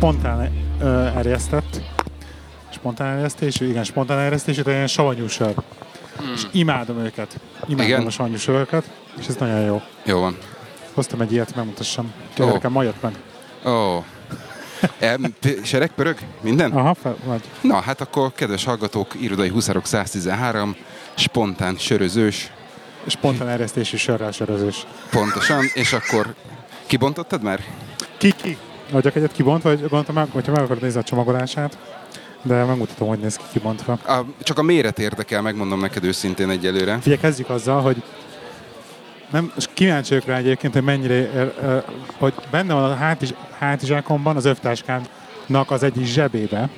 spontán ö, erjesztett. Spontán erjesztésű, igen, spontán erjesztésű, de ilyen savanyú sör. És imádom őket. Imádom Igen? a savanyú söröket, és ez nagyon jó. Jó van. Hoztam egy ilyet, megmutassam. Tényleg Ó. nekem ma jött meg. Ó. E, p- sereg, pörög? Minden? Aha, fel, vagy. Na, hát akkor, kedves hallgatók, Irodai Huszárok 113, spontán sörözős, Spontán erjesztésű sörrel sörözős. pontosan, és akkor kibontottad már? Ki, ki? Adjak egyet kibont, vagy gondoltam, meg, hogyha meg akarod nézni a csomagolását, de megmutatom, hogy néz ki kibontva. A, csak a méret érdekel, megmondom neked őszintén egyelőre. Figyelj, kezdjük azzal, hogy nem, és kíváncsi vagyok rá egyébként, hogy mennyire, er, er, hogy benne van a hátiz, hátizsákomban, az övtáskámnak az egyik zsebébe.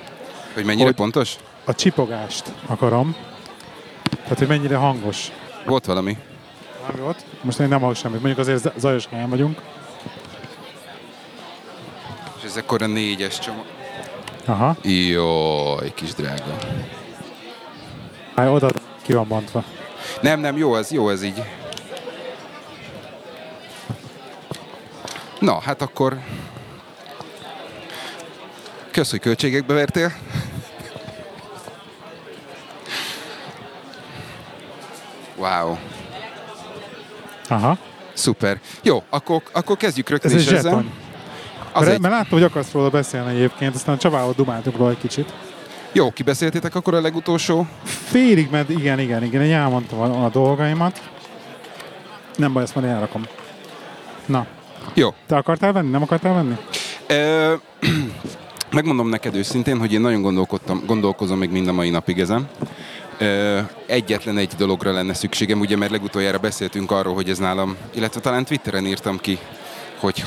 Hogy mennyire Hogy- pontos? A csipogást akarom. Tehát, hogy mennyire hangos. Volt valami. Valami volt? Most én nem hallok semmit. Mondjuk azért zajos helyen vagyunk. És ez akkor a négyes csomag. Aha. Jaj, kis drága. Hát oda ki van bontva. Nem, nem, jó ez, jó ez így. Na, hát akkor... Kösz, hogy költségekbe vertél. Wow, Aha. szuper. Jó, akkor, akkor kezdjük rögtön Ez egy is ezzel. zseton. Az Mert, egy... mert láttam, hogy akarsz róla beszélni egyébként, aztán Csabával dumáltunk róla egy kicsit. Jó, kibeszéltétek akkor a legutolsó? Félig, mert igen, igen, igen, én elmondtam a, a dolgaimat. Nem baj, ezt majd elrakom. Na, Jó. te akartál venni? Nem akartál venni? Ö, megmondom neked őszintén, hogy én nagyon gondolkodtam, gondolkozom még mind a mai napig ezen. Ö, egyetlen egy dologra lenne szükségem, ugye mert legutoljára beszéltünk arról, hogy ez nálam, illetve talán Twitteren írtam ki, hogy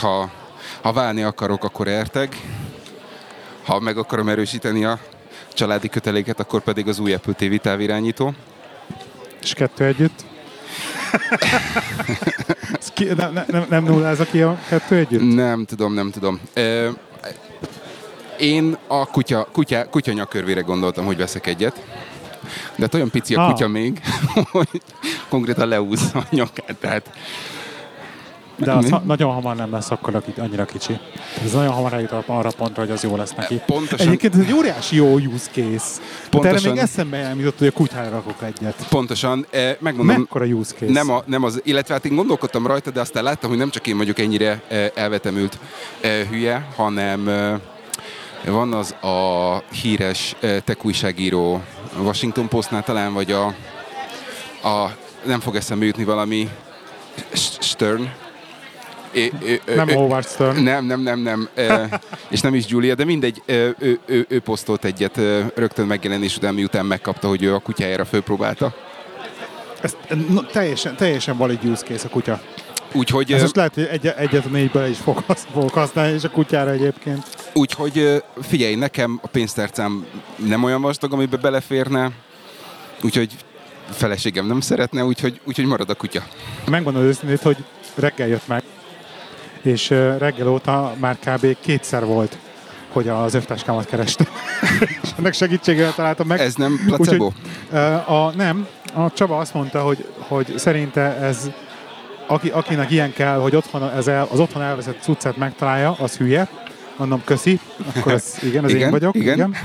ha, válni akarok, akkor érteg. Ha meg akarom erősíteni a családi köteléket, akkor pedig az új Apple TV távirányító. És kettő együtt? Ki, nem, nem, nem, nem nullázza ki a kettő együtt? Nem tudom, nem tudom. Ö, én a kutya, kutya, kutya nyakörvére gondoltam, hogy veszek egyet. De hát olyan pici a Ah. kutya még, hogy konkrétan leúzza a nyakát. Tehát De az ha, nagyon hamar nem lesz akkor aki- annyira kicsi. Ez nagyon hamar eljut arra pontra, hogy az jó lesz neki. Pontosan. Egyébként ez egy óriási jó use case. Pontosan. Erre Pontosan. még eszembe nem jutott, hogy a kutyára rakok egyet. pontosan, eh, megmondom, Mekkora use case? nem, a, nem az, illetve hát én gondolkodtam rajta, de aztán láttam, hogy nem csak én vagyok ennyire eh, elvetemült eh, hülye, hanem eh, van az a híres eh, tech újságíró Washington Postnál talán, vagy a, a nem fog eszembe jutni valami Stern. É, ő, ő, Nem ő- Howard Stern. Nem, nem, nem, nem. És nem is Julia, de mindegy, e, ő, ő, ő posztolt egyet rögtön megjelenés után, miután megkapta, hogy ő a kutyájára fölpróbálta. Ez no, teljesen, teljesen valid use case a kutya. Úgyhogy, Ez most lehet, hogy egy, egyet a négyből is fog, hasz- fog használni, és a kutyára egyébként. úgyhogy figyelj, nekem a pénztárcám nem olyan vastag, amiben beleférne, úgyhogy feleségem nem szeretne, úgyhogy, úgyhogy marad a kutya. Megmondom őszintén, hogy reggel jött meg, és reggel óta már kb. kétszer volt, hogy az övtáskámat kerestem. és ennek segítségével találtam meg. Ez nem placebo? Ö, a, nem, a Csaba azt mondta, hogy, hogy szerinte ez, aki, akinek ilyen kell, hogy otthon ez el, az otthon elveszett cuccát megtalálja, az hülye. Mondom, köszi, akkor ez, igen, ez Igen, én vagyok. igen.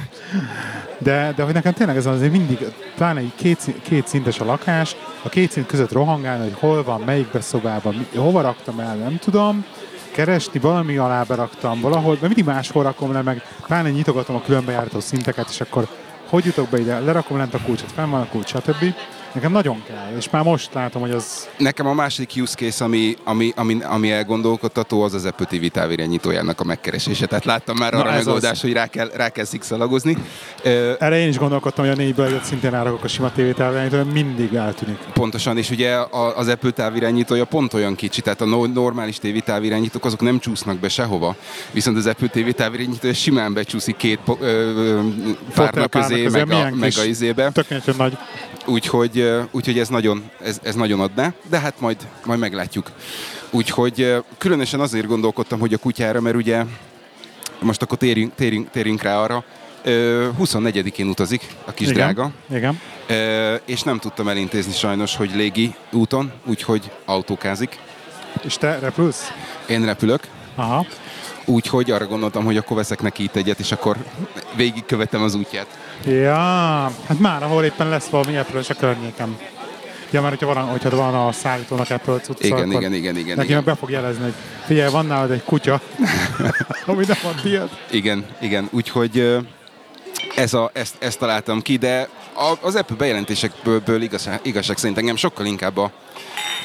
De, de hogy nekem tényleg ez azért mindig, pláne így két, két szintes a lakás, a két szint között rohangálni, hogy hol van, melyikbe szobában, hova raktam el, nem tudom, keresni, valami alá beraktam valahol, de mindig máshol rakom le, meg pláne nyitogatom a különbejártó szinteket, és akkor hogy jutok be ide, lerakom lent a kulcsot, fenn van a kulcs, stb. Nekem nagyon kell, és már most látom, hogy az Nekem a második use case, ami, ami, ami, ami elgondolkodtató, az az Apple TV távirányítójának a megkeresése. Tehát láttam már arra ez az. megoldást, hogy rá kell, rá kell szikszalagozni. Erre én is gondolkodtam, hogy a négyből egyet szintén elrakok a sima tévétávirányító, mindig eltűnik. Pontosan, és ugye az Apple távirányítója pont olyan kicsi, tehát a no- normális TV távirányítók azok nem csúsznak be sehova, viszont az Apple TV távirányítója simán becsúszik két párna közé, közé, meg a, meg a izébe, Tökéletesen nagy. Úgyhogy, úgyhogy ez, nagyon, ez, ez nagyon adná, de hát majd, majd meglátjuk. Úgyhogy különösen azért gondolkodtam, hogy a kutyára, mert ugye most akkor térjünk, térjünk, térjünk rá arra, ö, 24-én utazik a kis Igen. drága, Igen. És nem tudtam elintézni sajnos, hogy légi úton, úgyhogy autókázik. És te repülsz? Én repülök, Aha. Úgyhogy arra gondoltam, hogy akkor veszek neki itt egyet, és akkor végigkövetem az útját. Ja, hát már ahol éppen lesz valami apple a környéken. Ja, mert hogyha van, hogyha van a szállítónak Apple cucca, Igen, akkor igen, igen, igen, neki igen. be fog jelezni, hogy figyelj, van nálad egy kutya, ami nem a tiéd. Igen, igen. Úgyhogy ez a, ezt, ezt találtam ki, de a, az Apple bejelentésekből ből igazság, igazság szerint engem sokkal inkább a,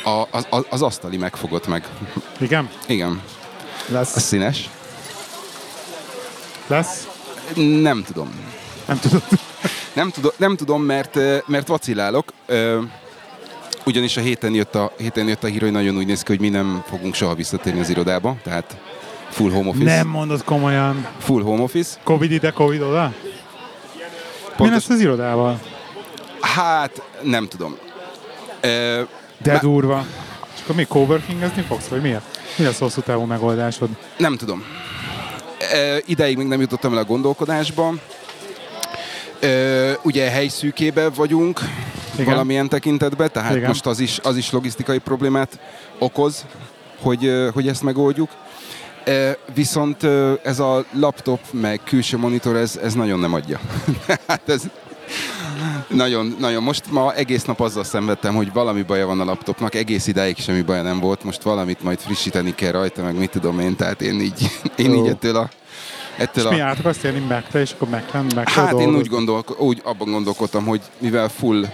a, az, az asztali megfogott meg. Igen? Igen. A Lesz. színes? Lesz? Nem tudom. Nem tudod. Nem, tudom, nem tudom, mert, ö, mert vacilálok. Ö, Ugyanis a héten jött a, héten jött a hír, hogy nagyon úgy néz ki, hogy mi nem fogunk soha visszatérni az irodába, tehát full home office. Nem mondod komolyan. Full home office. Covid ide, Covid oda? Mi Pontos, lesz az irodával? hát nem tudom. Ö, De Má- durva. És akkor mi coworkingezni fogsz, vagy miért? Mi lesz hosszú távú megoldásod? Nem tudom. E, ideig még nem jutottam el a gondolkodásba. E, ugye helyszűkébe vagyunk Igen. valamilyen tekintetben, tehát Igen. Most az is, az is logisztikai problémát okoz, hogy, ö, hogy ezt megoldjuk. Viszont ö, ez a laptop meg külső monitor, ez, ez nagyon nem adja. hát ez nagyon, nagyon. Most ma egész nap azzal szenvedtem, hogy valami baja van a laptopnak, egész idáig semmi baja nem volt, most valamit majd frissíteni kell rajta, meg mit tudom én, tehát én így, én így ettől a... És Ettől mi a át akarsz térni Mac-re, és akkor Mac-en, mac hát én úgy, gondolko- úgy abban gondolkodtam, hogy mivel full,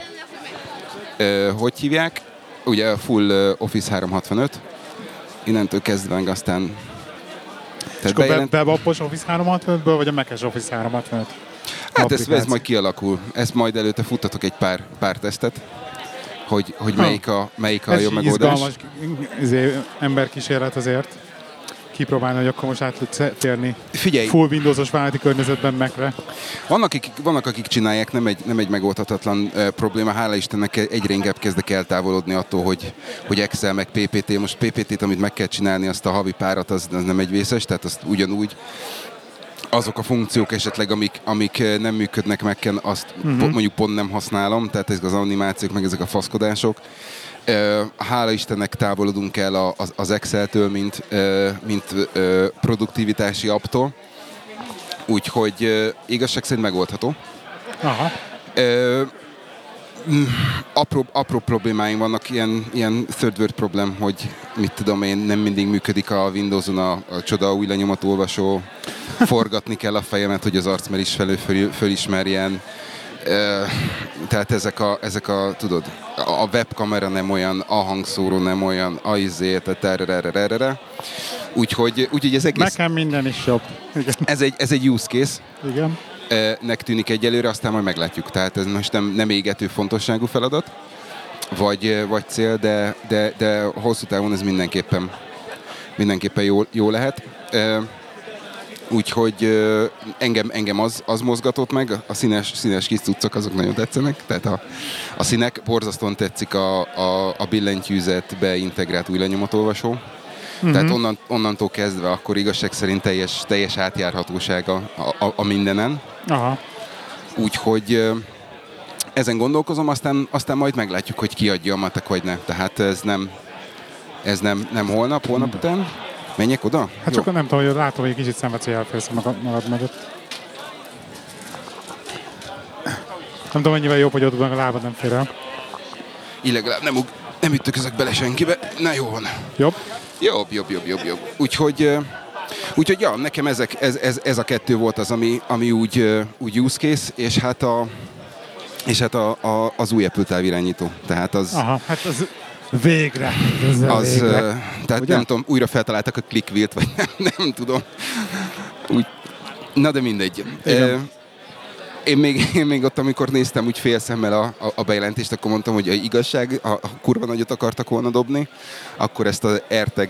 ö, hogy hívják, ugye full ö, Office 365, innentől kezdve aztán És tehát akkor bejelent, be, Office 365-ből, vagy a Mac-es Office 365? hát ez, ez majd kialakul. Ezt majd előtte futtatok egy pár, pár tesztet, hogy, hogy melyik a, melyik a Ez jó megoldás. izgalmas izé, emberkísérlet azért. Kipróbálni, hogy akkor most át tudsz térni Figyelj, full Windowsos vállalati környezetben Mac-re. Vannak akik, vannak, akik csinálják, nem egy, nem egy megoldhatatlan e, probléma. Hála Istennek egyre inkább kezdek eltávolodni attól, hogy, hogy Excel meg PPT. Most PPT-t, amit meg kell csinálni, azt a havi párat, az, az nem egy vészes, tehát azt ugyanúgy azok a funkciók esetleg, amik, amik eh, nem működnek meg, azt uh-huh. mondjuk pont nem használom, tehát ezek az animációk, meg ezek a faszkodások. Hála Istennek távolodunk el az, Excel-től, mint, mint produktivitási apptól. Úgyhogy igazság szerint megoldható. Aha. Ö, apró, apró problémáim vannak, ilyen, ilyen third world problém, hogy mit tudom én, nem mindig működik a Windows-on a, a csoda új lenyomatolvasó, forgatni kell a fejemet, hogy az arcmer felő föl, fölismerjen. Tehát ezek a, ezek a, tudod, a webkamera nem olyan, a hangszóró nem olyan, a izé, tehát erre, erre, erre, erre. Úgyhogy, úgyhogy ez egész, Nekem minden is jobb. Igen. ez egy, ez egy use case, Igen. nek tűnik egyelőre, aztán majd meglátjuk. Tehát ez most nem, nem égető fontosságú feladat, vagy, vagy cél, de, de, de hosszú távon ez mindenképpen, mindenképpen jó, jó lehet. Úgyhogy engem, engem az, az mozgatott meg, a színes, színes kis cuccok azok nagyon tetszenek, tehát a, a színek, borzasztóan tetszik a, a, a billentyűzetbe integrált új lenyomatolvasó. Uh-huh. Tehát onnan, onnantól kezdve akkor igazság szerint teljes, teljes átjárhatósága a, a, a mindenen. Aha. Úgyhogy ezen gondolkozom, aztán, aztán majd meglátjuk, hogy kiadja a matek vagy ne. Tehát ez nem, ez nem, nem holnap, holnap után. Menjek oda? Hát csak nem tudom, hogy látom, hogy egy kicsit szenvedsz, hogy elfélsz magad, magad mögött. Nem tudom, mennyivel jobb, hogy ott van a lábad nem fér el. Így legalább nem, nem ütközök bele senkibe. Na jó van. Jobb? Jobb, jobb, jobb, jobb, jobb. Úgyhogy, úgyhogy ja, nekem ezek, ez, ez, ez, a kettő volt az, ami, ami úgy, úgy use case, és hát a, és hát a, a, az új Apple távirányító. Tehát az, Aha, hát az végre. Az végre. tehát Ugye? nem tudom, újra feltaláltak a clickville vagy nem, nem tudom. Úgy, na de mindegy. Igen. Én még, én még ott, amikor néztem úgy fél szemmel a, a, a bejelentést, akkor mondtam, hogy a igazság, ha ha kurva nagyot akartak volna dobni, akkor ezt az AirTag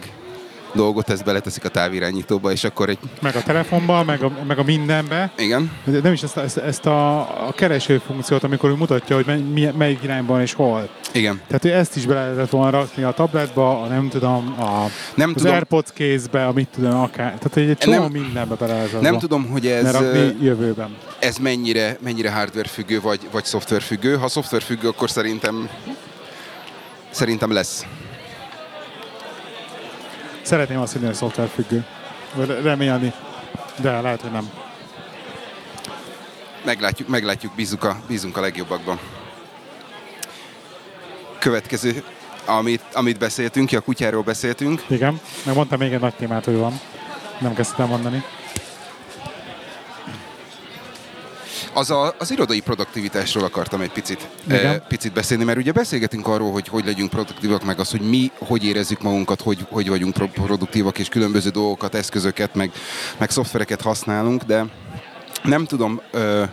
dolgot ezt beleteszik a távirányítóba, és akkor egy... Meg a telefonba, meg a, meg a mindenbe. Igen, De nem is ezt, ezt, ezt a, a kereső funkciót, amikor ő mutatja, hogy mely, melyik irányban és hol. igen. Tehát hogy ezt is bele lehetett volna rakni a tabletba, a nem tudom, a, Nem az tudom, AirPods kézbe, a mit tudom, akár. Tehát egy csomó Nem- mindenbe bele lehetett nem tudom, hogy ez, jövőben. ez mennyire, mennyire hardware függő, vagy, vagy szoftver függő. Ha szoftver függő, akkor szerintem szerintem lesz. Szeretném azt hinni, hogy szoftver függő. Vagy remélni. De lehet, hogy nem. Meglátjuk, meglátjuk, bízunk a, bízunk a legjobbakban. Következő, amit, amit beszéltünk, ki a kutyáról beszéltünk. Igen. Meg mondtam még egy nagy témát, hogy van. Nem kezdtem mondani. Az a, az irodai produktivitásról akartam egy picit, Igen. e, picit beszélni, mert ugye beszélgetünk arról, hogy hogy legyünk produktívak, meg az, hogy mi hogy érezzük magunkat, hogy, hogy vagyunk pro- produktívak, és különböző dolgokat, eszközöket, meg, meg szoftvereket használunk, de nem tudom, ö,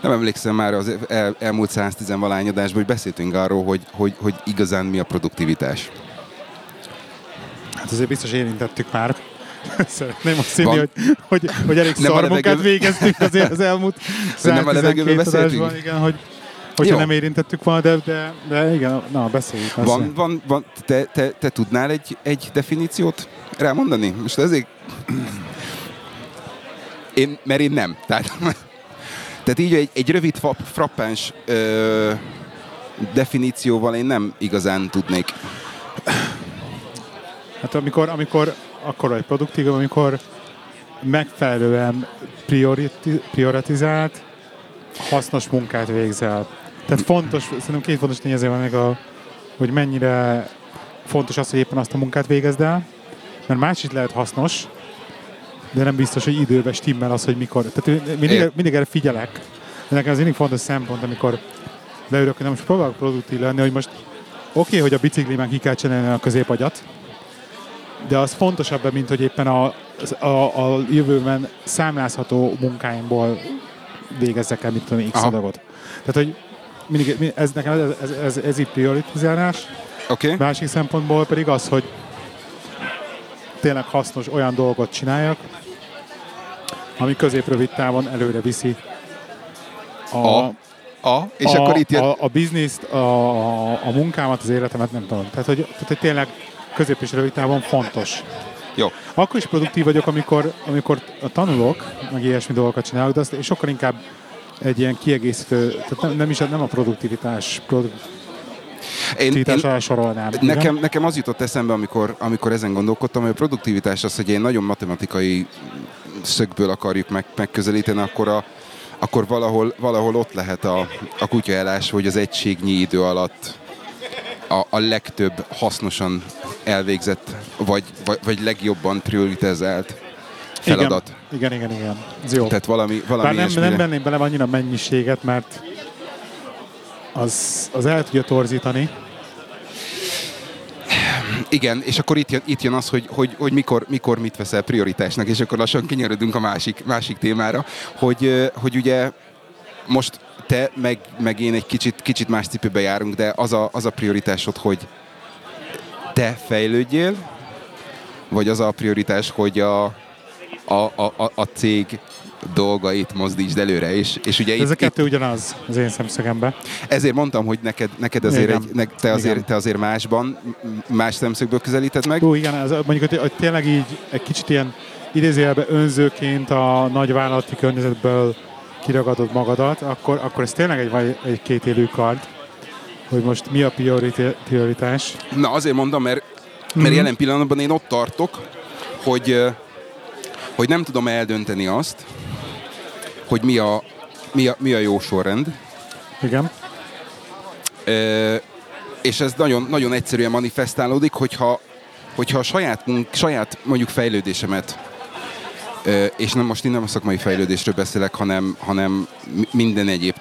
nem emlékszem már az el, elmúlt 110 valány adásban, hogy beszéltünk arról, hogy, hogy, hogy igazán mi a produktivitás. Hát azért biztos érintettük már. Szeretném azt hinni, Van- hogy, hogy, hogy elég Nem szar munkát végeztünk azért az elmúlt Hogy nem a levegőben 112 beszéltünk? adásban, igen, hogy hogyha Jó. nem érintettük volna, de, de, de igen, na, beszéljük. Van, persze. van, van te, te, te tudnál egy, egy definíciót rámondani? Most ezért... Én, mert én nem. Tehát, tehát így egy, egy rövid, frappáns ö, definícióval én nem igazán tudnék. Hát amikor, amikor akkor vagy produktív, amikor megfelelően prioriti, prioritizált, hasznos munkát végzel. Tehát fontos, szerintem két fontos tényező van még, a, hogy mennyire fontos az, hogy éppen azt a munkát végezd el, mert más is lehet hasznos, de nem biztos, hogy időben stimmel az, hogy mikor. Tehát mindig, mindig erre figyelek. De nekem ez mindig fontos szempont, amikor leülök, hogy nem most próbálok produktív lenni, hogy most oké, okay, hogy a biciklimen ki kell csinálni a középagyat, de az fontosabb, mint hogy éppen a, a, a jövőben számlázható munkáimból végezzek el, mit tudom, x Aha. adagot. Tehát, hogy mindig, mi- ez nekem ez, ez, ez, ez így prioritizálás. Okay? Másik szempontból pedig az, hogy tényleg hasznos olyan dolgot csináljak, ami közép-rövid távon előre viszi a, A, a, és a, akkor itt jön... a, a bizniszt, a, a, a munkámat, az életemet, nem tudom. Tehát, hogy, tehát, hogy tényleg közép és rövid távon fontos. Jó. Akkor is produktív vagyok, amikor, amikor tanulok, meg ilyesmi dolgokat csinálok, de azt én sokkal inkább egy ilyen kiegészítő, tehát nem, nem is nem a produktivitás, Én, produktivitás én, alá sorolnám. Nekem, nekem az jutott eszembe, amikor, amikor ezen gondolkodtam, hogy a produktivitás az, hogy egy nagyon matematikai szögből akarjuk meg, megközelíteni, akkor, a, akkor valahol, valahol ott lehet a, a kutyaelás, hogy az egységnyi idő alatt a, a legtöbb hasznosan elvégzett, vagy, vagy, vagy legjobban prioritizált feladat. Igen, igen, igen. igen. Ez jó. Tehát valami, valami Bár nem, ilyesmire. nem venném bele annyira mennyiséget, mert az, az el tudja torzítani. Igen, és akkor itt jön, itt jön az, hogy, hogy, hogy mikor, mikor mit veszel prioritásnak, és akkor lassan kinyeredünk a másik, másik témára, hogy, hogy ugye most te meg, meg én egy kicsit, kicsit más cipőbe járunk, de az a, az a prioritásod, hogy te fejlődjél, vagy az a prioritás, hogy a, a, a, a, a cég dolgait mozdítsd előre, és, és ugye Ez a itt, itt, kettő ugyanaz az én szemszögemben. ezért mondtam, hogy neked, neked azért, Igen. egy, ne, te, azért, Igen. te azért másban, más szemszögből közelíted meg. Jó, igen, ez, mondjuk, hogy tényleg így egy kicsit ilyen idézőjelben önzőként a nagyvállalati környezetből kiragadod magadat, akkor, akkor ez tényleg egy, egy két élő kard, hogy most mi a prioritás. Na azért mondom, mert, mert Mhm. jelen pillanatban én ott tartok, hogy, hogy nem tudom eldönteni azt, hogy mi a, mi a, mi a jó sorrend. Igen. Ö, és ez nagyon, nagyon egyszerűen manifestálódik, hogyha, hogyha a saját, saját mondjuk fejlődésemet, és nem most én nem a szakmai fejlődésről beszélek, hanem, hanem mi- minden egyéb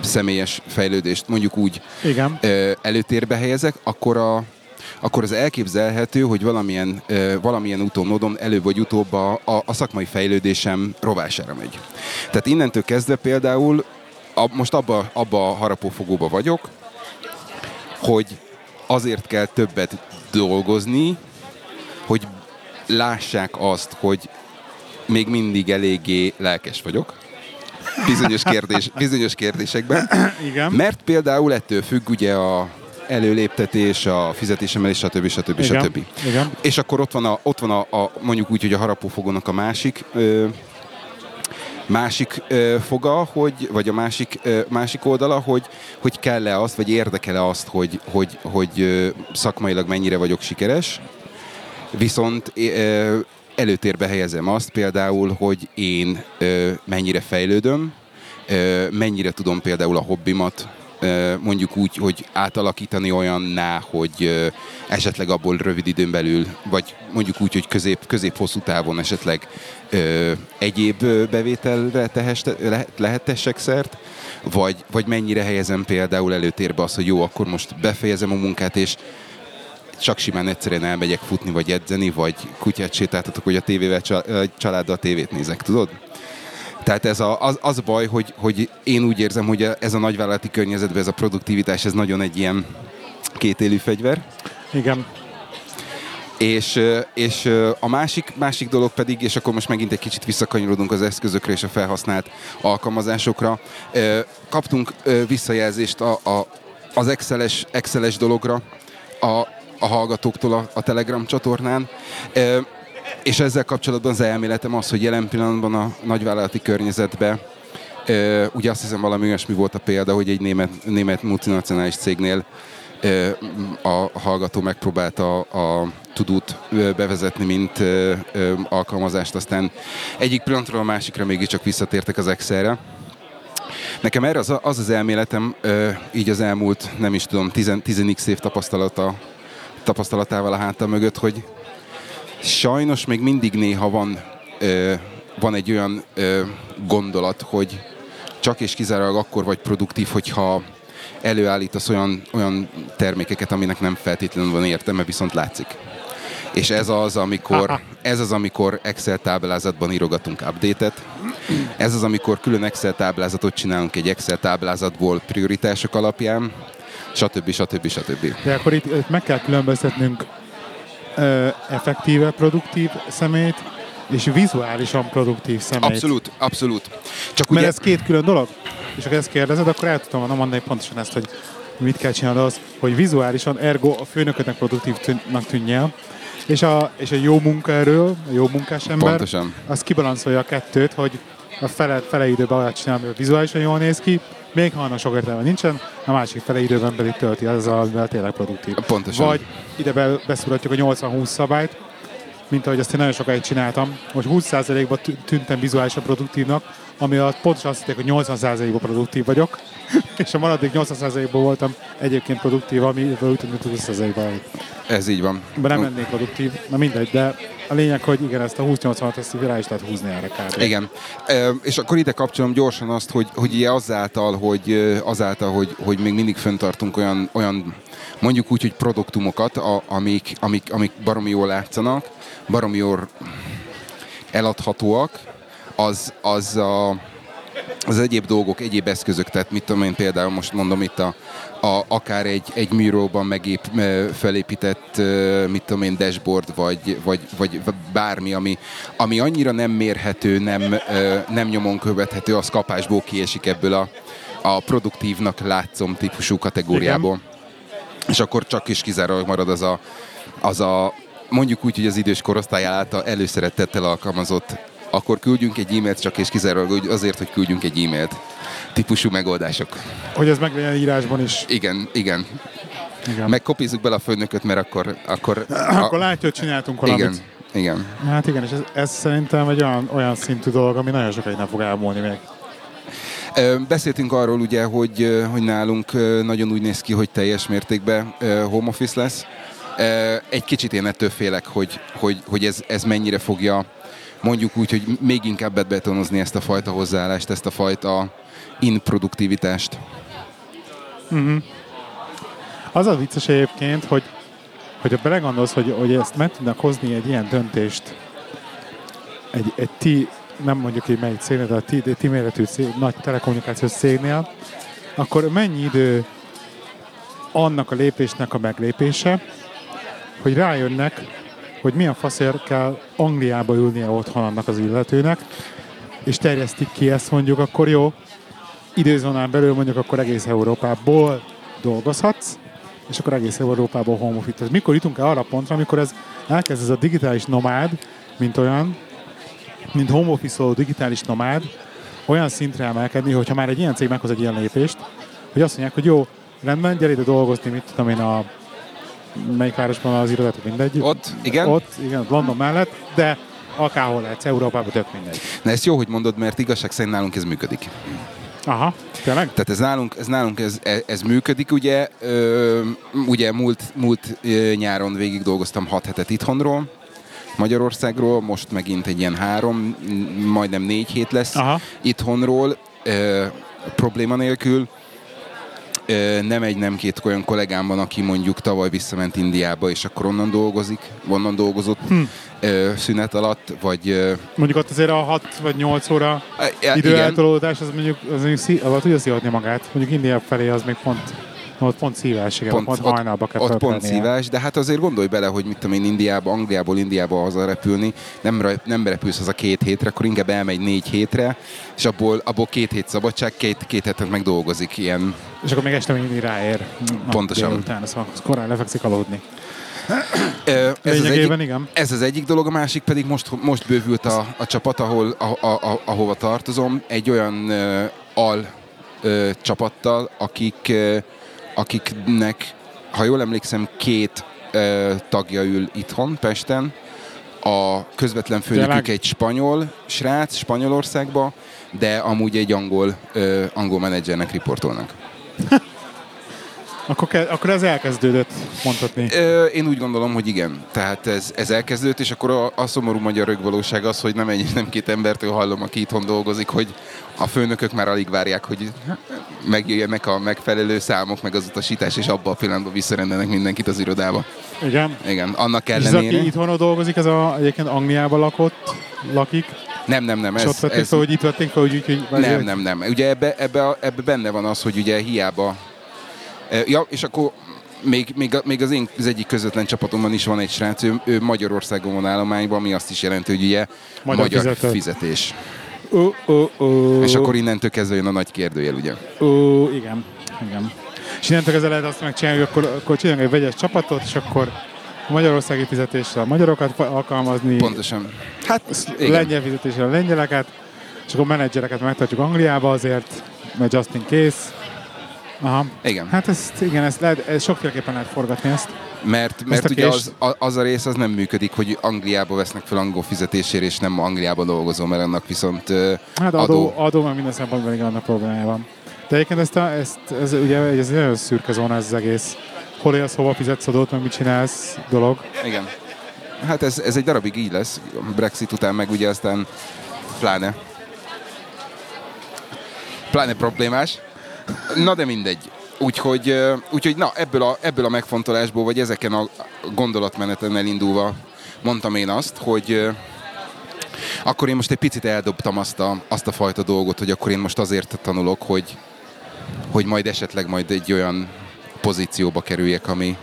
személyes fejlődést mondjuk úgy Igen. előtérbe helyezek, akkor, a, akkor az elképzelhető, hogy valamilyen, valamilyen úton, módon előbb vagy utóbb a, a, a szakmai fejlődésem rovására megy. Tehát innentől kezdve például a, most abba, abba a harapófogóba vagyok, hogy azért kell többet dolgozni, hogy lássák azt, hogy még mindig eléggé lelkes vagyok bizonyos, kérdés, bizonyos kérdésekben. Igen. Mert például ettől függ ugye a előléptetés, a fizetésemelés, stb. stb. Igen. stb. Igen. És akkor ott van, a, ott van a, a, mondjuk úgy, hogy a harapófogónak a másik ö, másik ö, foga, hogy, vagy a másik, ö, másik oldala, hogy, hogy kell-e azt, vagy érdekel-e azt, hogy, hogy, hogy ö, szakmailag mennyire vagyok sikeres. Viszont előtérbe helyezem azt például, hogy én mennyire fejlődöm, mennyire tudom például a hobbimat mondjuk úgy, hogy átalakítani olyanná, hogy esetleg abból rövid időn belül, vagy mondjuk úgy, hogy közép, közép-hosszú távon esetleg egyéb bevételre lehetessek szert, vagy, vagy mennyire helyezem például előtérbe azt, hogy jó, akkor most befejezem a munkát, és csak simán egyszerűen elmegyek futni, vagy edzeni, vagy kutyát sétáltatok, hogy a tévével, családdal tévét nézek, tudod? Tehát ez a, az, az baj, hogy, hogy én úgy érzem, hogy ez a nagyvállalati környezetben ez a produktivitás, ez nagyon egy ilyen kétélű fegyver. Igen. És, és a másik, másik dolog pedig, és akkor most megint egy kicsit visszakanyarodunk az eszközökre és a felhasznált alkalmazásokra. Kaptunk visszajelzést a, a, az Excel-es, Excel-es dologra a, a hallgatóktól a, a Telegram csatornán. És ezzel kapcsolatban az elméletem az, hogy jelen pillanatban a nagyvállalati környezetben ugye azt hiszem valami olyasmi volt a példa, hogy egy német, német multinacionális cégnél a hallgató megpróbálta a, a tudót bevezetni, mint alkalmazást, aztán egyik pillanatról a másikra mégiscsak visszatértek az Excelre. Nekem erre az az, az elméletem, így az elmúlt, nem is tudom, 10x év tapasztalata, tapasztalatával a hátam mögött, hogy sajnos még mindig néha van, ö, van egy olyan ö, gondolat, hogy csak és kizárólag akkor vagy produktív, hogyha előállítasz olyan, olyan termékeket, aminek nem feltétlenül van értelme, viszont látszik. És ez az, amikor, ez az, amikor Excel táblázatban írogatunk update-et. Ez az, amikor külön Excel táblázatot csinálunk egy Excel táblázatból prioritások alapján, stb. stb. stb. De akkor itt, itt meg kell különböztetnünk ö, effektíve produktív szemét, és vizuálisan produktív szemét. Abszolút, abszolút. Csak Mert ugye... ez két külön dolog. És ha ezt kérdezed, akkor el tudom mondani pontosan ezt, hogy mit kell csinálni az, hogy vizuálisan ergo a főnöködnek produktívnak tűnjél, és a, és a jó munkaerő, a jó munkás ember, Pontosan. az kibalanszolja a kettőt, hogy a fele, fele időben alatt csinálni, hogy vizuálisan jól néz ki, még ha annak sok értelme nincsen, a másik fele időben pedig tölti az, amivel tényleg produktív. Pontosan. Vagy ide be, beszúratjuk a 80-20 szabályt, mint ahogy azt én nagyon sokáig csináltam, hogy 20%-ban tűntem vizuálisan produktívnak, ami alatt pontosan azt hitték, hogy 80%-ban produktív vagyok, és a maradék 80%-ban voltam egyébként produktív, ami úgy tűnt, hogy 20%-ban Ez így van. De nem lennék produktív, na mindegy, de a lényeg, hogy igen, ezt a 20-80-at ezt rá is lehet húzni erre kb. Igen. E, és akkor ide kapcsolom gyorsan azt, hogy, hogy ugye azáltal, hogy, azáltal, hogy, hogy még mindig föntartunk olyan, olyan mondjuk úgy, hogy produktumokat, a, amik, amik, amik baromi jól látszanak, baromi jól eladhatóak, az, az a, az egyéb dolgok, egyéb eszközök, tehát mit tudom én például most mondom itt a, a, akár egy, egy műróban megép, felépített, mit tudom én, dashboard, vagy, vagy, vagy bármi, ami, ami annyira nem mérhető, nem, nem nyomon követhető, az kapásból kiesik ebből a, a produktívnak látszom típusú kategóriából. Igen. És akkor csak is kizárólag marad az a, az a mondjuk úgy, hogy az idős korosztály által előszeretettel alkalmazott akkor küldjünk egy e-mailt csak és kizárólag azért, hogy küldjünk egy e-mailt típusú megoldások. Hogy ez meglegyen írásban is. Igen, igen. igen. Megkopizzuk bele a főnököt, mert akkor... Akkor, akkor a... látja, hogy csináltunk valamit. Igen, igen. Hát igen, és ez, ez szerintem egy olyan, olyan szintű dolog, ami nagyon sokáig nem fog elmúlni még. Beszéltünk arról ugye, hogy, hogy nálunk nagyon úgy néz ki, hogy teljes mértékben home office lesz. Egy kicsit én ettől félek, hogy, hogy, hogy ez, ez mennyire fogja mondjuk úgy, hogy még inkább betonozni ezt a fajta hozzáállást, ezt a fajta improduktivitást. Uh-huh. Az a vicces egyébként, hogy hogyha belegondolsz, hogy, hogy ezt meg tudnak hozni egy ilyen döntést, egy, egy ti, nem mondjuk egy melyik cégnél, de a ti, ti méretű cég, nagy telekommunikációs cégnél, akkor mennyi idő annak a lépésnek a meglépése, hogy rájönnek, hogy milyen faszért kell Angliába ülnie otthon annak az illetőnek, és terjesztik ki ezt mondjuk, akkor jó, időzónán belül mondjuk akkor egész Európából dolgozhatsz, és akkor egész Európából home office. Mikor jutunk el arra a pontra, amikor ez elkezd ez a digitális nomád, mint olyan, mint home office digitális nomád, olyan szintre emelkedni, hogyha már egy ilyen cég meghoz egy ilyen lépést, hogy azt mondják, hogy jó, rendben, gyere ide dolgozni, mit tudom én, a melyik városban az irodát, mindegy. Ott, igen. Ott, igen, London mellett, de akárhol lehetsz, Európában tök mindegy. Na ezt jó, hogy mondod, mert igazság szerint nálunk ez működik. Aha, tényleg? Tehát ez nálunk, ez, nálunk ez, ez, működik, ugye, ö, ugye múlt, múlt nyáron végig dolgoztam 6 hetet itthonról, Magyarországról, most megint egy ilyen három, majdnem négy hét lesz Aha. itthonról, ö, probléma nélkül. Nem egy, nem két olyan kollégám van, aki mondjuk tavaly visszament Indiába, és akkor onnan dolgozik, onnan dolgozott hm. szünet alatt, vagy Mondjuk ott azért a 6 vagy 8 óra időeltolódás, az mondjuk, az mondjuk szí, az tudja szívatni magát. Mondjuk India felé az még pont, ott pont szívás, igen, pont, pont hajnalba kell ott pont szívás, de hát azért gondolj bele, hogy mit tudom én Indiába, Angliából Indiába haza repülni, nem, nem repülsz az a két hétre, akkor inkább elmegy négy hétre, és abból, abból két hét szabadság, két, két hetet meg dolgozik ilyen. És akkor még este mindig ráér. Pontosan. Délután, szóval korán lefekszik aludni. Ez az, egyik, igen. ez az egyik dolog, a másik pedig most, most bővült a, a csapat, ahol, a, a, a, ahova tartozom, egy olyan ö, al ö, csapattal, akik, ö, akiknek, ha jól emlékszem, két ö, tagja ül itthon, Pesten. A közvetlen főnökük egy spanyol srác Spanyolországba, de amúgy egy angol, ö, angol menedzsernek riportolnak. Akkor, ke- akkor ez elkezdődött, mondhatni. Ö, Én úgy gondolom, hogy igen. Tehát ez, ez elkezdődött, és akkor a, a szomorú magyar rögvalóság az, hogy nem egy, nem két embertől hallom, aki itthon dolgozik, hogy a főnökök már alig várják, hogy megjöjjenek a megfelelő számok, meg az utasítás, és abban a pillanatban visszarendelnek mindenkit az irodába. Igen. Igen, annak És ez, aki ellenére... itthon dolgozik, ez a, egyébként Angliában lakott, lakik, Nem, nem, nem. és ott Ez, vették ez, fel, hogy itt vették fel, hogy úgy, hogy... Nem, nem, nem. Ugye ebbe, ebbe, a- ebbe benne van az, hogy ugye hiába... Ja, és akkor még, még, még az én az egyik közvetlen csapatomban is van egy srác, ő, ő Magyarországon van állományban, ami azt is jelenti, hogy ugye Magyar magyar, fizető. fizetés. Ó, ó, ó. És akkor innentől kezdve jön a nagy kérdőjel, ugye? Ó, igen, igen. És innentől kezdve lehet azt megcsinálni, hogy akkor, akkor csináljunk egy vegyes csapatot, és akkor a magyarországi fizetésre a magyarokat alkalmazni, Pontosan. Hát, igen. lengyel fizetésre a lengyeleket, és akkor menedzsereket megtartjuk Angliába azért, mert just in case. Aha. Igen. Hát ezt, igen, ezt lehet, ezt sokféleképpen lehet forgatni ezt. Mert, mert a ugye az, az a rész az nem működik, hogy Angliába vesznek fel angol fizetésért, és nem Angliába dolgozom, mert annak viszont Hát adó, adó, adó mert minden szempontból igen, annak problémája van. De egyébként ezt, a, ezt ez ugye ez egy nagyon szürke zóna ez az egész. Hol élsz, hova fizetsz adót, meg mit csinálsz dolog. Igen. Hát ez, ez egy darabig így lesz, Brexit után meg ugye aztán pláne. Pláne problémás. Na de mindegy. Úgyhogy, úgyhogy na, ebből a, ebből a megfontolásból, vagy ezeken a gondolatmeneten elindulva mondtam én azt, hogy akkor én most egy picit eldobtam azt a, azt a fajta dolgot, hogy akkor én most azért tanulok, hogy, hogy majd esetleg majd egy olyan pozícióba kerüljek, ami,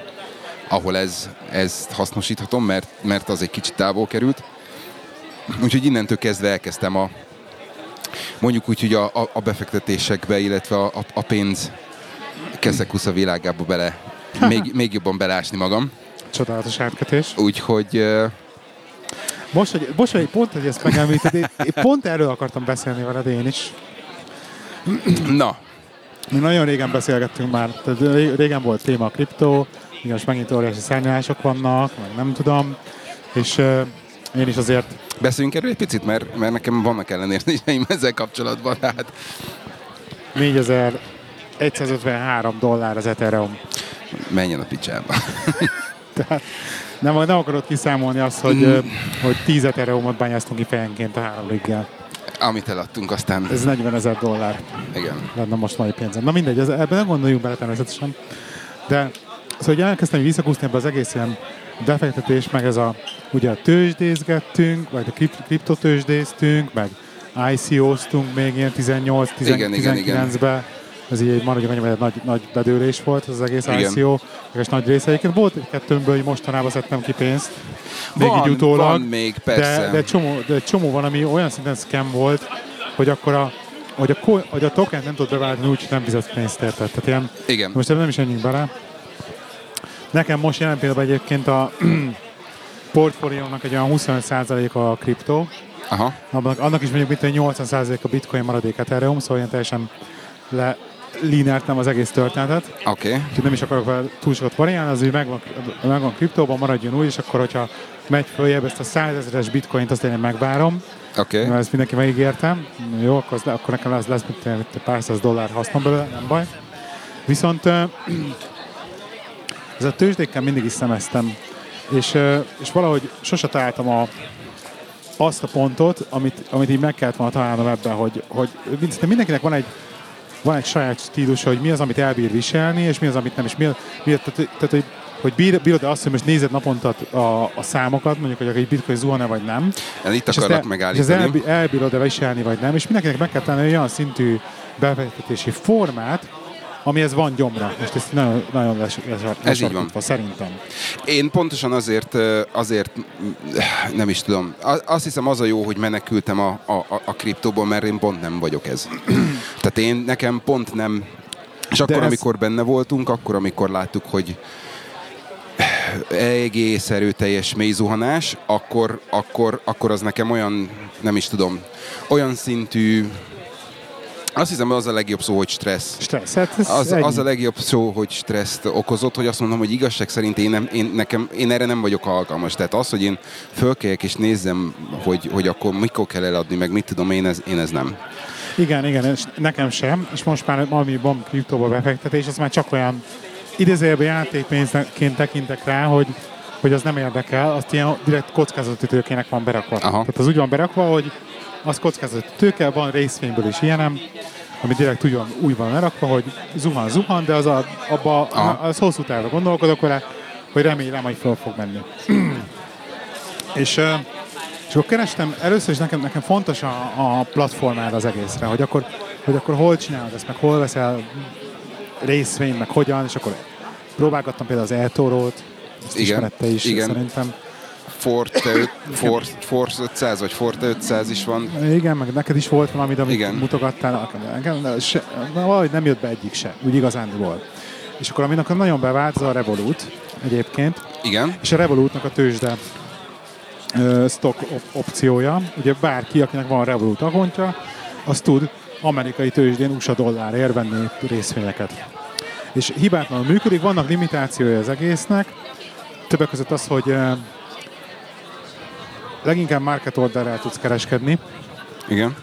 ahol ez, ezt hasznosíthatom, mert, mert az egy kicsit távol került. Úgyhogy innentől kezdve elkezdtem a mondjuk úgy, hogy a, a, a befektetésekbe, illetve a, a, a pénz keszekusza világába bele, még, még jobban belásni magam. Csodálatos átkötés. Úgyhogy ö, Most, hogy, most, hogy pont, hogy ezt megemlíted, én, én pont erről akartam beszélni veled én is. na, Mi nagyon régen beszélgettünk már, tehát ré- régen volt téma a kriptó, most megint óriási szárnyalások vannak, meg nem tudom, és uh, én is azért beszéljünk erről egy picit, mert, mert nekem vannak ellenérzéseim ezzel kapcsolatban. Tehát 4153 dollár az Ethereum. menjen a picsába. Tehát nem, nem akarod kiszámolni azt, hogy, ö, hogy 10 Ethereumot bányáztunk ki fejenként a három riggel. Amit eladtunk aztán. Ez 40 ezer dollár Igen. lenne most mai pénzem. Na mindegy, ez, ebben nem gondoljunk bele természetesen. De szóval hogy elkezdtem visszakúszni ebbe az egész ilyen befektetés, meg ez a, ugye a tőzsdézgettünk, vagy a krip- kriptotőzsdéztünk, meg ICO-ztunk még ilyen 18 Igen, igen, igen. 19-ben. Ez így egy maradjunk annyi, mert nagy, nagy bedőlés volt az egész Igen. ICO, és nagy része. Egyébként volt egy kettőmből, hogy mostanában szedtem ki pénzt. Még Van, így utólag. van még, persze. De, de, csomó, de csomó van, ami olyan szinten scam volt, hogy akkor a, hogy a, hogy a token nem tud beváltani úgy, nem fizetsz pénzt érted. Tehát ilyen, Igen. most ebben nem is menjünk bele. Nekem most jelen pillanatban egyébként a portfóliónak egy olyan 25% a kriptó, Aha. abban, annak is mondjuk mint 80% a bitcoin maradék Ethereum, szóval ilyen teljesen le linertem az egész történetet. Oké. Okay. Úgyhogy nem is akarok vele túl sokat variálni, az úgy megvan, megvan kriptóban, maradjon úgy, és akkor, hogyha megy följebb, ezt a 100 ezeres bitcoint azt én megvárom, Oké. okay. ezt mindenki megígértem. Jó, akkor, az, akkor nekem lesz, lesz mint egy pár száz dollár hasznom belőle, nem baj. Viszont ez a tőzsdékkel mindig is szemeztem, és, és valahogy sose találtam a, azt a pontot, amit, amit így meg kellett volna találnom ebben, hogy, hogy mind- mindenkinek van egy, van egy saját stílus, hogy mi az, amit elbír viselni, és mi az, amit nem, és mi, az- mi az- tehát, tehát, hogy, hogy bír, bírod-e azt, hogy most nézed naponta a, a számokat, mondjuk, hogy egy bitcoin zuhan-e vagy nem, Itt és el, és megállítani. ezt elbí- elbírod-e viselni, vagy nem, és mindenkinek meg kell tenni olyan szintű befektetési formát, amihez van gyomra. Most ezt nagyon, nagyon les, les, Ez így van. szerintem. Én pontosan azért, azért nem is tudom. Azt hiszem az a jó, hogy menekültem a, a, a- a kriptóból, mert én pont nem vagyok ez. Tehát én nekem pont nem... És akkor, ez- amikor benne voltunk, akkor, amikor láttuk, hogy egész erőteljes mély zuhanás, akkor, akkor, akkor az nekem olyan, nem is tudom, olyan szintű, azt hiszem, az a legjobb szó, hogy stressz. Stressz, hát ez Az, ennyi. az a legjobb szó, hogy stresszt okozott, hogy azt mondom, hogy igazság szerint én, nem, én, nekem, én erre nem vagyok alkalmas. Tehát az, hogy én fölkeljek és nézzem, hogy, hogy akkor mikor kell eladni, meg mit tudom, én ez, én ez nem. Igen, igen, és nekem sem, és most már ami van kriptóba befektetés, az már csak olyan idézőjelben játékpénzként tekintek rá, hogy, hogy az nem érdekel, azt ilyen direkt kockázati tőkének van berakva. Aha. Tehát az úgy van berakva, hogy az kockázati tőke, van részvényből is ilyenem, ami direkt úgy van, úgy van lerakva, hogy zuhan, zuhan, de az a, abba, Aha. az hosszú távra gondolkodok vele, hogy remélem, hogy föl fog menni. és, és akkor kerestem, először is nekem, nekem fontos a, a platformára az egészre, hogy akkor, hogy akkor hol csinálod ezt, meg hol veszel részvényt, meg hogyan, és akkor próbálgattam például az eToro-t, ezt Igen, is igen. szerintem. Forte, Force, Force 500 vagy Forte 500 is van. Igen, meg neked is volt valami, amit Igen. mutogattál, nekem de se, de valahogy nem jött be egyik se, úgy igazán volt. És akkor aminek nagyon bevált, az a Revolut egyébként, Igen. és a Revolutnak a tőzsde ö, stock op- opciója, ugye bárki, akinek van Revolut akontja, az tud amerikai tőzsdén USA dollárért venni részvényeket. És hibátlanul működik, vannak limitációja az egésznek, többek között az, hogy leginkább market orderrel tudsz kereskedni, Igen.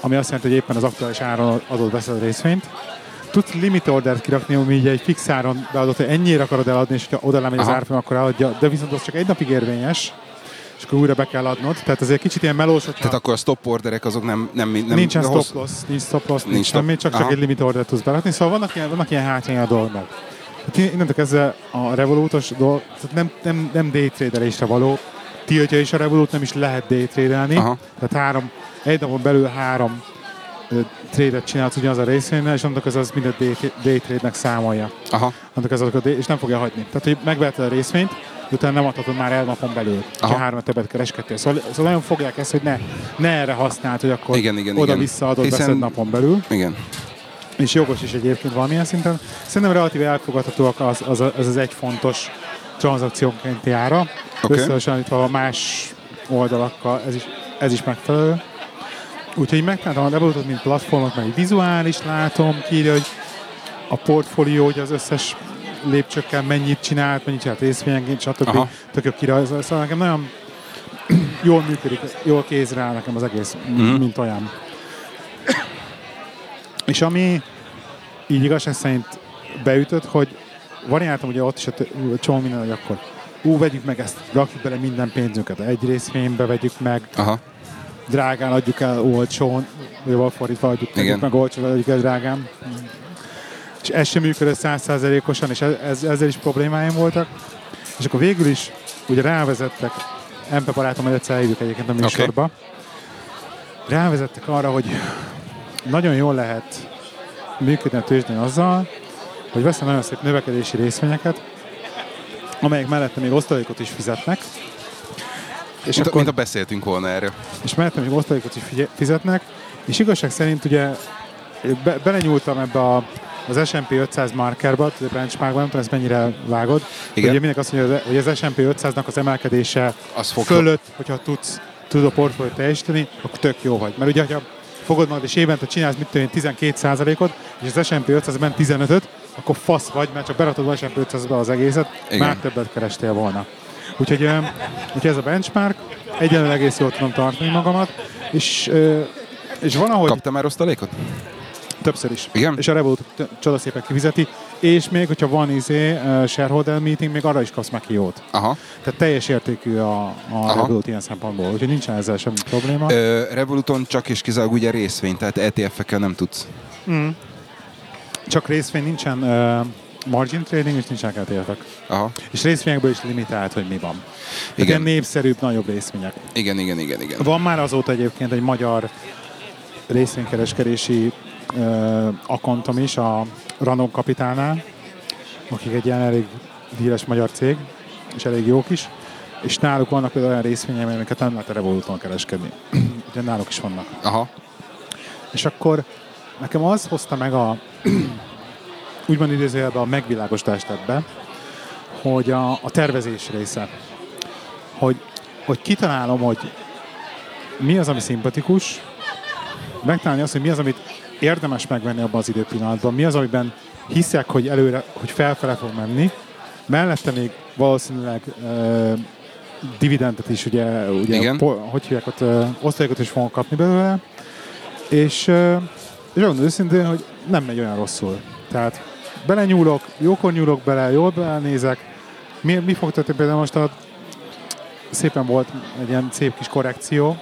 ami azt jelenti, hogy éppen az aktuális áron adott veszed a részvényt. Tudsz limit ordert kirakni, ami így egy fix áron beadott, hogy ennyire akarod eladni, és ha oda lemegy az árfolyam, akkor eladja, de viszont az csak egy napig érvényes, és akkor újra be kell adnod. Tehát egy kicsit ilyen melós, hogyha Tehát akkor a stop orderek azok nem... nem, nem nincsen hossz- stop loss, nincs stop loss, nincs, Nincs stop- semmi, csak, csak Aha. egy limit ordert tudsz berakni. Szóval vannak ilyen, vannak ilyen hátránya a dolgnak. Tehát innentől kezdve a Revolutos dolog, tehát nem, nem, nem daytraderésre való, tiltja is a Revolut, nem is lehet daytradelni. Tehát három, egy napon belül három ö, trade-et csinálsz ugyanaz a részvénynél, és annak az az mindet day, day trade-nek számolja. Aha. Annak az azokat, és nem fogja hagyni. Tehát, hogy megveheted a részvényt, de utána nem adhatod már el napon belül, ha három többet kereskedtél. Szóval, szóval nagyon fogják ezt, hogy ne, ne erre használd, hogy akkor Igen, igen, oda-vissza adod, igen. veszed napon belül. Igen. És jogos is egyébként valamilyen szinten. Szerintem relatíve elfogadhatóak az az, az, az egy fontos tranzakciónkénti ára. Okay. Összehasonlítva a más oldalakkal, ez is, ez is megfelelő. Úgyhogy megtaláltam a Revolutot, mint platformot, meg vizuális látom, kiírja, hogy a portfólió, hogy az összes lépcsőkkel mennyit csinált, mennyit csinált részvényenként, stb. Aha. Tök jó kirajzol. Szóval nekem nagyon jól működik, jól kézre áll nekem az egész, Mhm. mm. mint olyan. És ami így igazság szerint beütött, hogy variáltam ugye ott is a csomó minden, hogy akkor ú, vegyük meg ezt, rakjuk bele minden pénzünket, egy részvénybe vegyük meg, Aha. drágán adjuk el olcsón, vagy fordítva adjuk vegyük meg olcsón, adjuk el drágán. És ez sem működött százszázalékosan, és ez, ez, ezzel is problémáim voltak. És akkor végül is ugye rávezettek, Empe barátom, hogy egyszer eljövök egyébként a műsorba, rávezettek arra, hogy nagyon jól lehet működni a tőzsdén azzal, hogy veszem nagyon szép növekedési részvényeket, amelyek mellette még osztalékot is fizetnek, és Mint, mint ha beszéltünk volna erről. és mellette még osztalékot is figye- fizetnek, és igazság szerint ugye be, belenyúltam ebbe a, az S&P 500 markerba, a benchmarkba, nem tudom, ezt mennyire vágod. Igen. Ugye mindenki azt mondja, hogy az S&P 500-nak az emelkedése Az fog- fölött, hogyha tudsz, tudod a portfóliót teljesíteni, akkor tök jó vagy. Mert ugye, ha fogod magad és évente csinálsz, mit tudom én, 12%-ot, és az S&P 500-ben 15-öt, akkor fasz vagy, mert csak beratod S&P 500-ba az egéset, Igen. már többet kerestél volna. Úgyhogy, úgyhogy ez a benchmark, egyenlően egész jól tudom tartani magamat, és, és van, ahogy Kaptál már osztalékot? többször is. Igen? És a Revolut csodaszépen kifizeti, és még, hogyha van izé, uh, shareholder meeting, még arra is kapsz meg jót. Aha. Tehát teljes értékű a, a Aha. Revolut ilyen szempontból, úgyhogy nincsen ezzel semmi probléma. Ö, Revoluton csak és kizárólag ugye részvény, tehát ETF-ekkel nem tudsz. Csak részvény nincsen uh, margin trading, és nincsenek eltértek. Aha. És részvényekből is limitált, hogy mi van. Igen. Igen. Ilyen népszerűbb, nagyobb részvények. Igen, igen, igen, igen. Van már azóta egyébként egy magyar részvénykereskedési uh, akontom is a Ranon Kapitálnál, akik egy ilyen elég híres magyar cég, és elég jók is, és náluk vannak például olyan részvények, amiket nem lehet a Revoluton kereskedni. Ugye náluk is vannak. Aha. És akkor nekem az hozta meg a úgymond idézőjelben a megvilágosítást ebbe, hogy a, a tervezés része. Hogy, hogy kitalálom, hogy mi az, ami szimpatikus, megtalálni azt, hogy mi az, amit érdemes megvenni abban az időpillanatban, mi az, amiben hiszek, hogy előre, hogy felfele fog menni, mellette még valószínűleg uh, dividendet is, ugye, ugye Igen. Po, hogy hívják ott, uh, osztalékot is fogok kapni belőle, és, uh, és megmondom őszintén, hogy nem megy olyan rosszul. Tehát belenyúlok, jókor nyúlok bele, jól belenézek. Mi, mi fog történni például most a szépen volt egy ilyen szép kis korrekció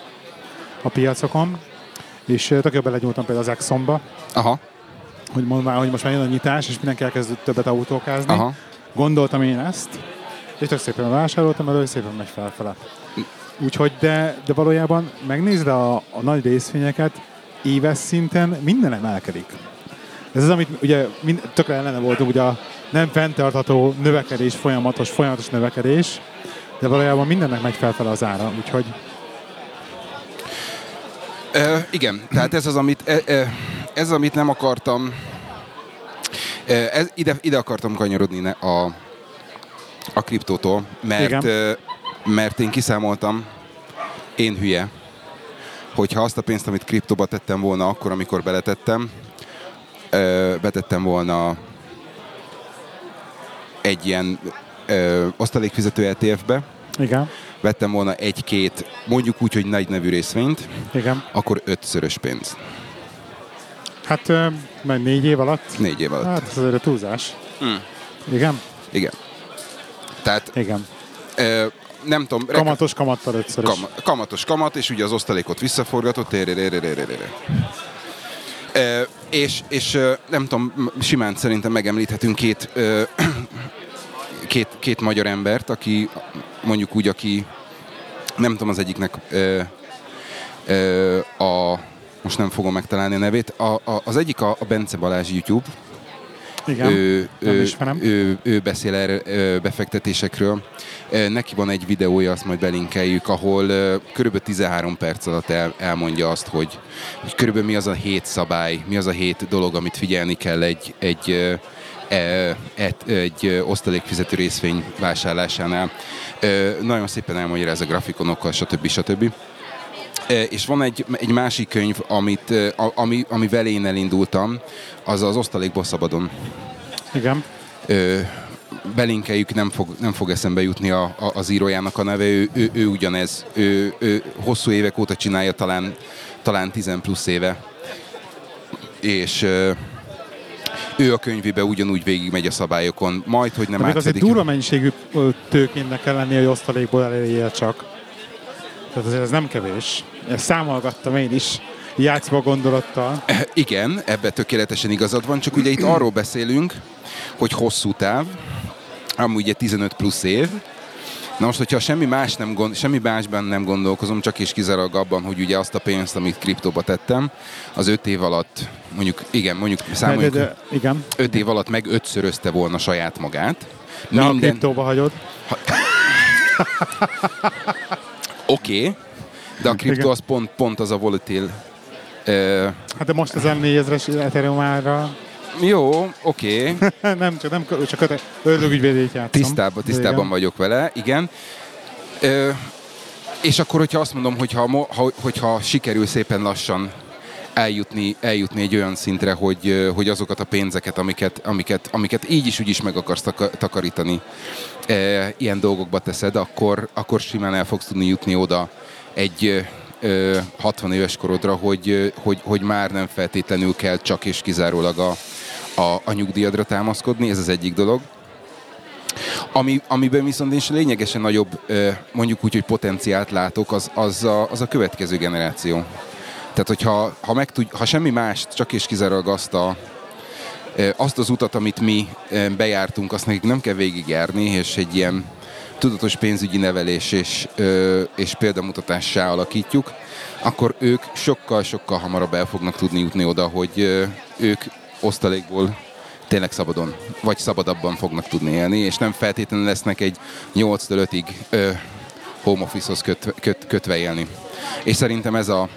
a piacokon, és uh, tök jól belenyúltam például az Exxonba, Aha. hogy mondom már, hogy most már jön a nyitás, és mindenki elkezdett többet autókázni. Aha. Gondoltam én ezt, és tök szépen vásároltam elő, és szépen megy felfele. Úgyhogy, de, de valójában megnézd a, a nagy részvényeket, éves szinten minden emelkedik. Ez az, amit ugye mind, tökre ellene voltunk, ugye a nem fenntartható növekedés, folyamatos, folyamatos növekedés, de valójában mindennek megy felfele az ára, úgyhogy Ö, igen, tehát ez az, amit, e, e, ez, amit nem akartam, e, ez, ide, ide akartam kanyarodni ne, a, a kriptótól, mert, Igen. mert én kiszámoltam, én hülye, hogyha azt a pénzt, amit kriptóba tettem volna akkor, amikor beletettem, ö, betettem volna egy ilyen ö, osztalékfizető ETF-be, igen, vettem volna egy-két, mondjuk úgy, hogy nagy nevű részvényt, igen. akkor ötszörös pénz. Hát ö, négy év alatt? Négy év alatt. Hát ez azért a túlzás. Mm. Igen? Igen. Tehát Igen. ö, nem tudom, rek- Kamatos kamattal ötször is. Kam- kamatos kamat, és ugye az osztalékot visszaforgatott, érérérérérérére. Ö, és, és nem tudom, simán szerintem megemlíthetünk két, ö, két, két magyar embert, aki mondjuk úgy, aki nem tudom az egyiknek ö, ö, a most nem fogom megtalálni a nevét. A, a, az egyik a, a Bence Balázs YouTube, Igen. ő, ő, ismerem. ő, ő beszél erről ö, befektetésekről. Neki van egy videója, azt majd belinkeljük, ahol körülbelül 13 perc alatt el, elmondja azt, hogy, hogy körülbelül mi az a hét szabály, mi az a hét dolog, amit figyelni kell egy, egy, ö, e- egy, egy osztalékfizető részvény vásárlásánál. Nagyon szépen elmondja ez a grafikonokkal, stb. stb. És van egy, egy másik könyv, amit, ami, amivel én elindultam, az az Osztalékból szabadon Igen. ö, belinkeljük, nem fog, nem fog eszembe jutni a, a, az írójának a neve, ő, ő, ő ugyanez, ő, ő hosszú évek óta csinálja, talán, talán 10 plusz éve, és ö, ő a könyvébe ugyanúgy végigmegy a szabályokon, majd, hogy nem De még azért átszedik. durva mennyiségű ö, tőkének kell lenni, hogy osztalékból elérje csak. Tehát azért ez nem kevés. Ezt számolgattam én is, játszva gondolattal. Igen, ebbe tökéletesen igazad van, csak ugye itt arról beszélünk, hogy hosszú táv, amúgy ugye 15 plusz év, Na most, hogyha semmi, más nem gond, semmi másban nem gondolkozom, csak és kizárólag abban, hogy ugye azt a pénzt, amit kriptóba tettem, az öt év alatt, mondjuk, igen, mondjuk De, de, számoljuk, de, igen. öt év alatt meg ötszörözte volna saját magát. De a kriptóba hagyod. Oké, okay, de a kriptó az pont, pont az a volatil. Uh, Hát de most az M4000-es Ethereum ára jó, oké, okay. nem csak, nem, csak ördögügyvédét játszom. Tisztában, tisztában Igen. vagyok vele, igen. Ö, és akkor, hogyha azt mondom, hogyha, ha, hogyha sikerül szépen lassan eljutni, eljutni egy olyan szintre, hogy, hogy azokat a pénzeket, amiket, amiket, amiket így is úgy is meg akarsz takarítani, ilyen dolgokba teszed, akkor, akkor simán el fogsz tudni jutni oda egy 60 éves korodra, hogy, hogy, hogy már nem feltétlenül kell csak és kizárólag a, a, a nyugdíjadra támaszkodni, ez az egyik dolog. Ami, amiben viszont én lényegesen nagyobb, mondjuk úgy, hogy potenciált látok, az, az, a, az a következő generáció. Tehát, hogyha ha, megtud, ha semmi mást, csak és kizárólag azt, a, azt az utat, amit mi bejártunk, azt nekik nem kell végigjárni, és egy ilyen tudatos pénzügyi nevelés és, és példamutatássá alakítjuk, akkor ők sokkal-sokkal hamarabb el fognak tudni jutni oda, hogy ők osztalékból tényleg szabadon, vagy szabadabban fognak tudni élni, és nem feltétlenül lesznek egy 8-5-ig home office-hoz köt, köt, kötve élni. És szerintem ez a,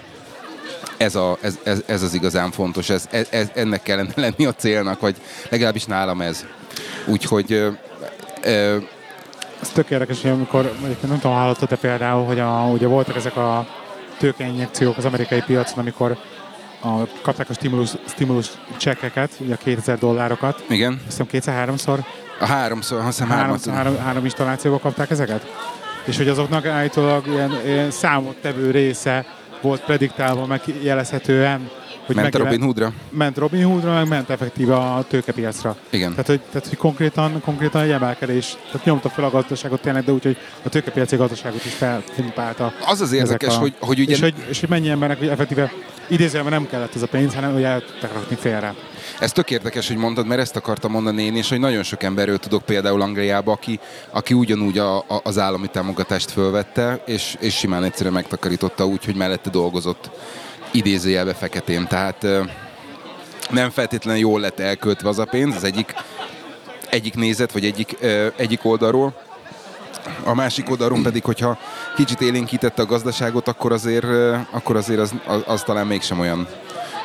ez, a, ez, ez, ez az igazán fontos, ez, ez, ennek kellene lenni a célnak, vagy legalábbis nálam ez. Úgyhogy ö, ö, ez tök érdekes, hogy amikor, nem tudom, hallottad-e például, hogy a, ugye voltak ezek a tőkeinjekciók az amerikai piacon, amikor a, kapták a stimulus, stimulus csekkeket, ugye a 2000 dollárokat. Igen. Azt kétszer-háromszor. A háromszor, azt hiszem három, három, három installációba kapták ezeket? És hogy azoknak állítólag ilyen, ilyen számottevő része volt prediktálva, meg jelezhetően, hogy ment Robin Hoodra? Ment Robin Hoodra, meg ment effektíve a tőkepiacra. Igen. Tehát, hogy, tehát, hogy konkrétan, konkrétan egy emelkedés, tehát nyomta fel a gazdaságot tényleg, de úgy, hogy a tőkepiaci gazdaságot is felpumpálta. Az az érdekes, a, hogy, hogy ugye... És hogy, és hogy mennyi embernek hogy effektíve idézőjelben nem kellett ez a pénz, hanem hogy el rakni félre. Ez tök érdekes, hogy mondtad, mert ezt akartam mondani én, és hogy nagyon sok emberről tudok például Angliába, aki, aki ugyanúgy a, a, az állami támogatást fölvette, és, és simán egyszerűen megtakarította úgy, hogy mellette dolgozott idézőjelbe feketén. Tehát nem feltétlenül jól lett elköltve az a pénz, az egyik, egyik nézet, vagy egyik, egyik oldalról. A másik oldalon pedig, hogyha kicsit élénkítette a gazdaságot, akkor azért, akkor azért az, az, az talán mégsem olyan,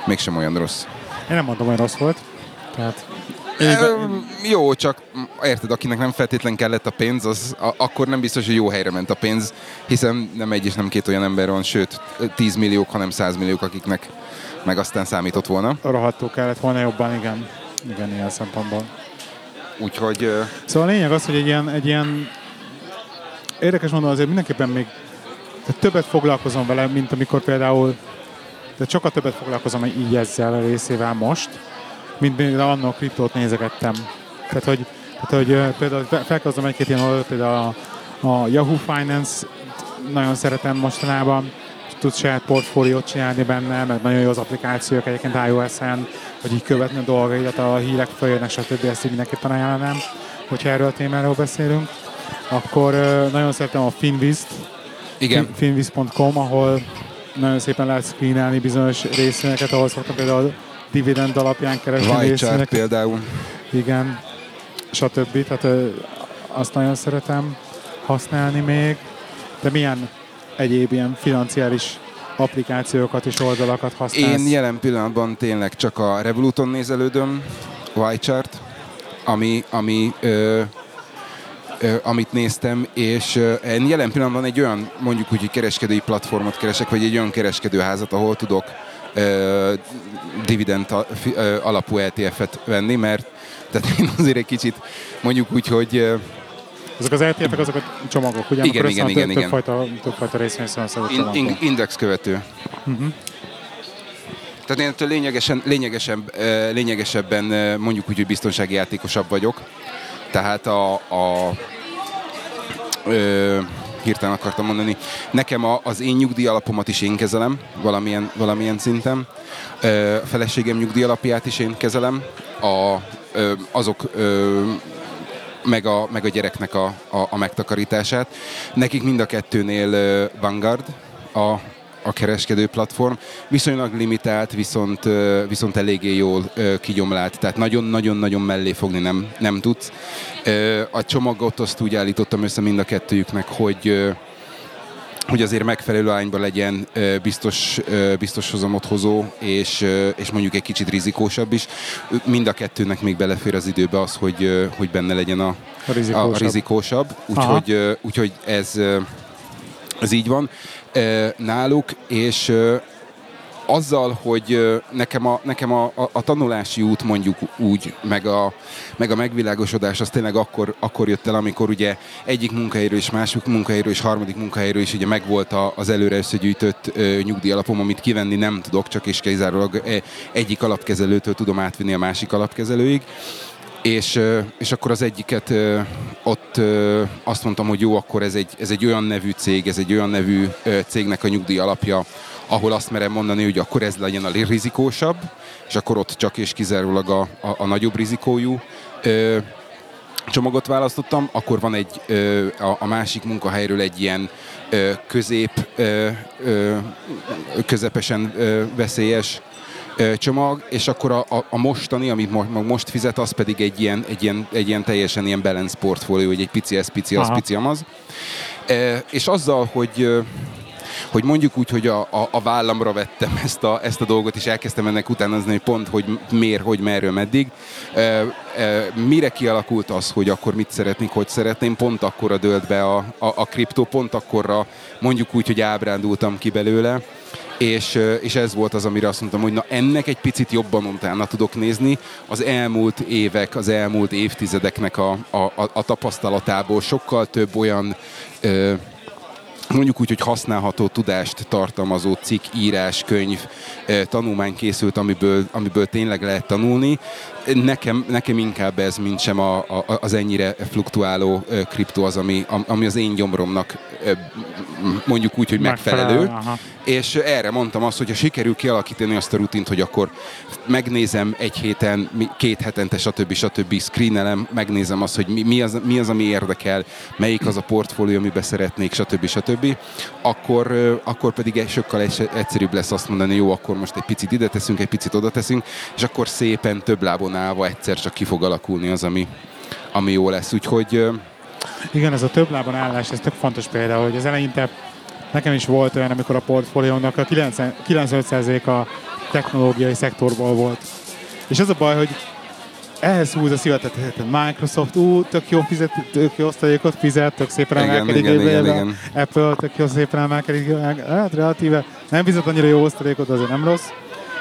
mégsem olyan rossz. Én nem mondom, hogy rossz volt. Tehát jó, csak érted, akinek nem feltétlen kellett a pénz, az a, akkor nem biztos, hogy jó helyre ment a pénz, hiszen nem egy és nem két olyan ember van, sőt, 10 milliók, hanem 100 milliók, akiknek meg aztán számított volna. Rohadtul kellett volna jobban, igen. Igen, ilyen szempontból. Úgyhogy... Szóval a lényeg az, hogy egy ilyen, egy ilyen érdekes mondom, azért mindenképpen még tehát többet foglalkozom vele, mint amikor például de sokkal többet foglalkozom így ezzel a részével most, mint még annak kriptót nézegettem. Tehát, hogy, tehát, hogy például felkezdem egy-két ilyen oldalt, például a, a Yahoo Finance nagyon szeretem mostanában, tudsz saját portfóliót csinálni benne, meg nagyon jó az applikációk egyébként iOS-en, hogy így követni a dolgaidat, a hírek följönnek, stb. Ezt így mindenképpen ajánlanám, hogyha erről a témáról beszélünk. Akkor nagyon szeretem a Finviz-t, Igen. finviz.com, ahol nagyon szépen lehet screenelni bizonyos részvényeket, ahol szoktam például dividend alapján keresni részvényeket. például. Igen, stb. Tehát azt nagyon szeretem használni még. De milyen egyéb ilyen financiális applikációkat és oldalakat használsz? Én jelen pillanatban tényleg csak a Revoluton nézelődöm, YChart, ami, ami ö, ö, amit néztem, és ö, én jelen pillanatban egy olyan, mondjuk úgy, kereskedői platformot keresek, vagy egy olyan kereskedőházat, ahol tudok dividend alapú ETF-et venni, mert tehát én azért egy kicsit mondjuk úgy, hogy ezek az ETF-ek, azok a csomagok, ugye? Igen, igen, igen, igen. Többfajta, többfajta részvényszólaszadó in, in, Index követő. Uh-huh. Tehát én ettől lényegesen, lényegesebb, lényegesebben mondjuk úgy, hogy biztonsági játékosabb vagyok. Tehát a, a ö, hirtelen akartam mondani. Nekem a, az én nyugdíj alapomat is én kezelem, valamilyen, valamilyen szinten. A feleségem nyugdíj alapját is én kezelem. A, azok meg a, meg a gyereknek a, a, a megtakarítását. Nekik mind a kettőnél Vanguard a, a kereskedő platform. Viszonylag limitált, viszont, viszont eléggé jól kigyomlált, tehát nagyon-nagyon-nagyon mellé fogni nem, nem tudsz. A csomagot azt úgy állítottam össze mind a kettőjüknek, hogy hogy azért megfelelő ányban legyen biztos, biztos hozamot hozó, és, és mondjuk egy kicsit rizikósabb is. Mind a kettőnek még belefér az időbe az, hogy, hogy benne legyen a, a rizikósabb. A rizikósabb. Úgyhogy, úgyhogy ez, ez így van náluk, és azzal, hogy nekem a, nekem a, a, a tanulási út mondjuk úgy, meg a, meg a megvilágosodás az tényleg akkor, akkor jött el, amikor ugye egyik munkahelyről és másik munkahelyről és harmadik munkahelyről is ugye megvolt az előre összegyűjtött nyugdíjalapom, amit kivenni nem tudok, csak és kizárólag egyik alapkezelőtől tudom átvinni a másik alapkezelőig és, és akkor az egyiket ott azt mondtam, hogy jó, akkor ez egy, ez egy olyan nevű cég, ez egy olyan nevű cégnek a nyugdíj alapja, ahol azt merem mondani, hogy akkor ez legyen a rizikósabb, és akkor ott csak és kizárólag a, a, a nagyobb rizikójú ö, csomagot választottam, akkor van egy a, másik munkahelyről egy ilyen közép, közepesen veszélyes csomag, és akkor a, a, a mostani, amit mo, most fizet, az pedig egy ilyen, egy ilyen, egy ilyen teljesen ilyen balance portfólió, hogy egy pici ez, pici az, Aha. pici amaz. E, és azzal, hogy hogy mondjuk úgy, hogy a, a, a vállamra vettem ezt a, ezt a dolgot, és elkezdtem ennek utánozni, hogy pont, hogy miért, hogy merről, meddig. E, e, mire kialakult az, hogy akkor mit szeretnék, hogy szeretném, pont akkora dölt be a, a, a kriptó, pont akkorra mondjuk úgy, hogy ábrándultam ki belőle, és, és ez volt az, amire azt mondtam, hogy na ennek egy picit jobban utána tudok nézni. Az elmúlt évek, az elmúlt évtizedeknek a, a, a tapasztalatából sokkal több olyan ö, mondjuk úgy, hogy használható tudást tartalmazó cikk, írás, könyv, tanulmány készült, amiből, amiből tényleg lehet tanulni. Nekem, nekem inkább ez, mint sem a, a, az ennyire fluktuáló kriptó az, ami, ami az én gyomromnak mondjuk úgy, hogy megfelelő. megfelelő és erre mondtam azt, hogy ha sikerül kialakítani azt a rutint, hogy akkor megnézem egy héten, két hetente, stb. stb. screenelem, megnézem azt, hogy mi, az, mi az, ami érdekel, melyik az a portfólió, amiben szeretnék, stb. stb. Akkor, akkor pedig sokkal egyszerűbb lesz azt mondani, jó, akkor most egy picit ide teszünk, egy picit oda teszünk, és akkor szépen több lábon állva egyszer csak ki fog alakulni az, ami, ami jó lesz. Úgyhogy igen, ez a több lábon állás, ez tök fontos például, hogy az eleinte nekem is volt olyan, amikor a portfóliónak a 95% a technológiai szektorból volt. És az a baj, hogy ehhez húz a szívet, tehát Microsoft, ú, tök jó fizet, tök jó osztalékot fizet, tök szépen emelkedik igen, igen, igen. Apple tök jó szépen emelkedik, hát relatíve nem fizet annyira jó osztalékot, azért nem rossz.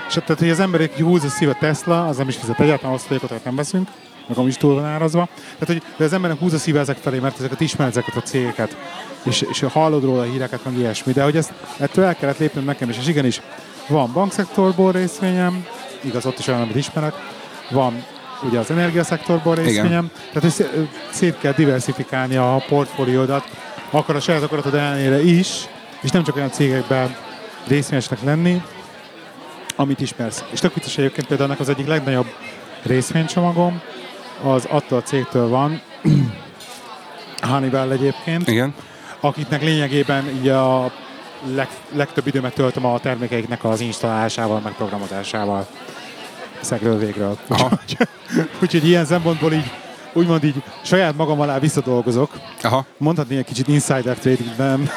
És tehát, hogy az emberek húz a szívet Tesla, az nem is fizet egyáltalán osztalékot, tehát nem veszünk meg is túl van árazva. Tehát, hogy az embernek húz a szíve ezek felé, mert ezeket ismer ezeket a cégeket, és, és hallod róla a híreket, meg ilyesmi. De hogy ezt, ettől el kellett lépnem nekem is, és igenis, van bankszektorból részvényem, igaz, ott is olyan, amit ismerek, van ugye az energiaszektorból részvényem, Igen. tehát hogy szét kell diversifikálni a portfóliódat, akar a saját akaratod ellenére is, és nem csak olyan cégekben részvényesnek lenni, amit ismersz. És tök vicces egyébként például ennek az egyik legnagyobb részvénycsomagom, az attól a cégtől van, Hannibal egyébként, Igen. akiknek lényegében így a leg, legtöbb időmet töltöm a termékeiknek az installálásával, meg programozásával szegről végről. Úgyhogy, úgyhogy ilyen szempontból így úgymond így saját magam alá visszadolgozok. Aha. Mondhatni egy kicsit insider tradingben.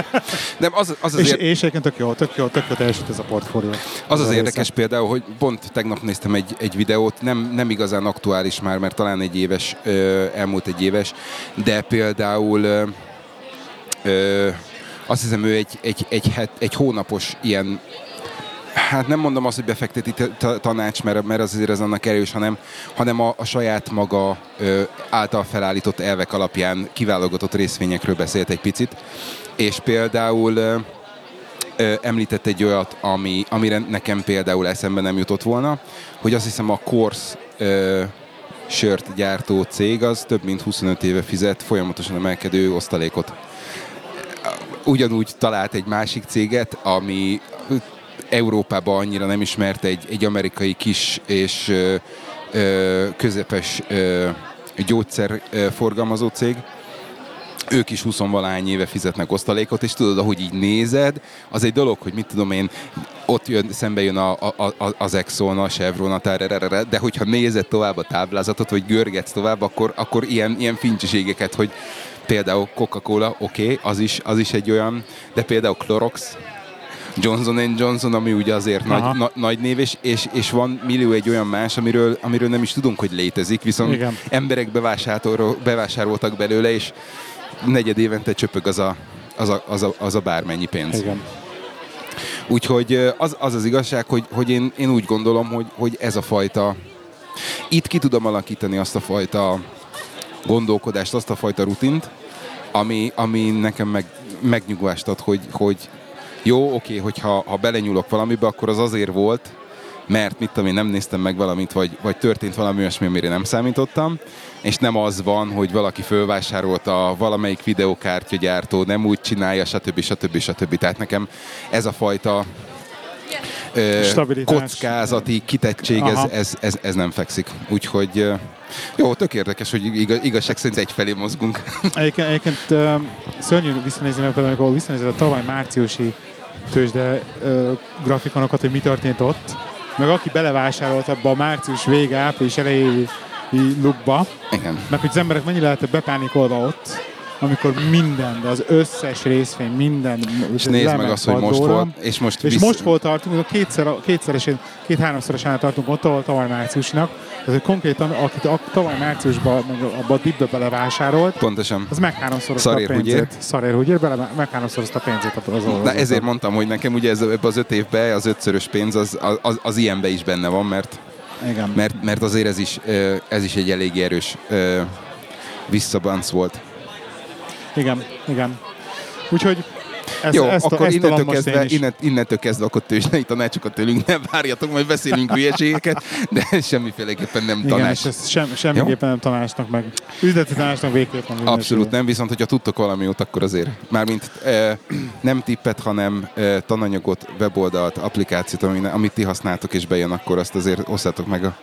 Nem, az, az azért... És, és egyébként tök jó, tök jó, tök jó teljesít ez a portfólió. Az az, az érdekes része. például, hogy pont tegnap néztem egy, egy videót, nem, nem igazán aktuális már, mert talán egy éves, elmúlt egy éves, de például azt hiszem ő egy, egy, egy, egy, egy hónapos ilyen hát nem mondom azt, hogy befekteti tanács, mert, mert az azért ez annak erős, hanem, hanem a, a saját maga ö, által felállított elvek alapján kiválogatott részvényekről beszélt egy picit, és például ö, ö, említett egy olyat, ami, amire nekem például eszembe nem jutott volna, hogy azt hiszem a Kors ö, sört gyártó cég az több mint 25 éve fizet folyamatosan emelkedő osztalékot. Ugyanúgy talált egy másik céget, ami Európában annyira nem ismert egy, egy amerikai kis és ö, közepes ö, gyógyszerforgalmazó cég, ők is 20 valány éve fizetnek osztalékot, és tudod, ahogy így nézed, az egy dolog, hogy mit tudom én, ott jön, szembe jön a, a, a, az Exxon, a Chevron, a tárerere, de hogyha nézed tovább a táblázatot, vagy görgetsz tovább, akkor, akkor ilyen, ilyen fincsiségeket, hogy például Coca-Cola, oké, okay, az, is, az is egy olyan, de például Clorox, Johnson Johnson, ami ugye azért nagy, na, nagy név, és, és, és van millió egy olyan más, amiről, amiről nem is tudunk, hogy létezik, viszont Igen. emberek bevásároltak belőle, és negyed évente csöpög az a, az a, az a, az a bármennyi pénz. Igen. Úgyhogy az az, az igazság, hogy, hogy én, én úgy gondolom, hogy, hogy ez a fajta, itt ki tudom alakítani azt a fajta gondolkodást, azt a fajta rutint, ami, ami nekem meg, megnyugvást ad, hogy, hogy jó, oké, hogyha ha belenyúlok valamibe, akkor az azért volt, mert mit tudom én, nem néztem meg valamit, vagy, vagy történt valami olyasmi, amire nem számítottam, és nem az van, hogy valaki fölvásárolta valamelyik videokártyagyártó, nem úgy csinálja, stb. stb. stb. Tehát nekem ez a fajta ö, Stabilitás. kockázati kitettség, ez, Aha. ez, ez, ez nem fekszik. Úgyhogy jó, tök érdekes, hogy igaz, igazság szerint egyfelé mozgunk. Egyébként, egyébként szörnyű visszanézni, mert például amikor visszanézed a tavaly márciusi tőzsde ö, grafikonokat, hogy mi történt ott, meg aki belevásárolt abba a március vége, április elejé lukba, Igen. meg hogy az emberek mennyire lehetett bepánikolva ott, amikor minden, de az összes részvény, minden És nézd meg azt, hogy most volt, és most, és vissz- most hol tartunk, a kétszer, kétszeresén, két-háromszorosánál tartunk ott, ahol tavaly márciusnak. Tehát hogy konkrétan, akit a, tavaly márciusban abba a dipbe belevásárolt, Pontosan. az meg háromszorozta a pénzét. Szarér húgyér, bele meg háromszorozta a pénzét az az Na ezért mondtam, hogy nekem ugye ez, ebbe az öt évben az ötszörös pénz az, az, az ilyenbe is benne van, mert, Igen. mert, mert azért ez is, ez is egy elég erős visszabanc volt. Igen, igen. Úgyhogy ezt, Jó, ezt, akkor ezt innentől kezdve, is. innen, innentől kezdve akkor tőzsdei tanácsokat tőlünk nem várjatok, majd beszélünk hülyeségeket, de ez semmiféleképpen nem Igen, tanács. és ezt sem, semmiképpen nem tanácsnak meg. Üzleti tanácsnak végképp nem Abszolút nem, viszont hogyha tudtok valami jót, akkor azért. Mármint e, nem tippet, hanem e, tananyagot, weboldalt, applikációt, ami, amit ti használtok és bejön, akkor azt azért osszátok meg a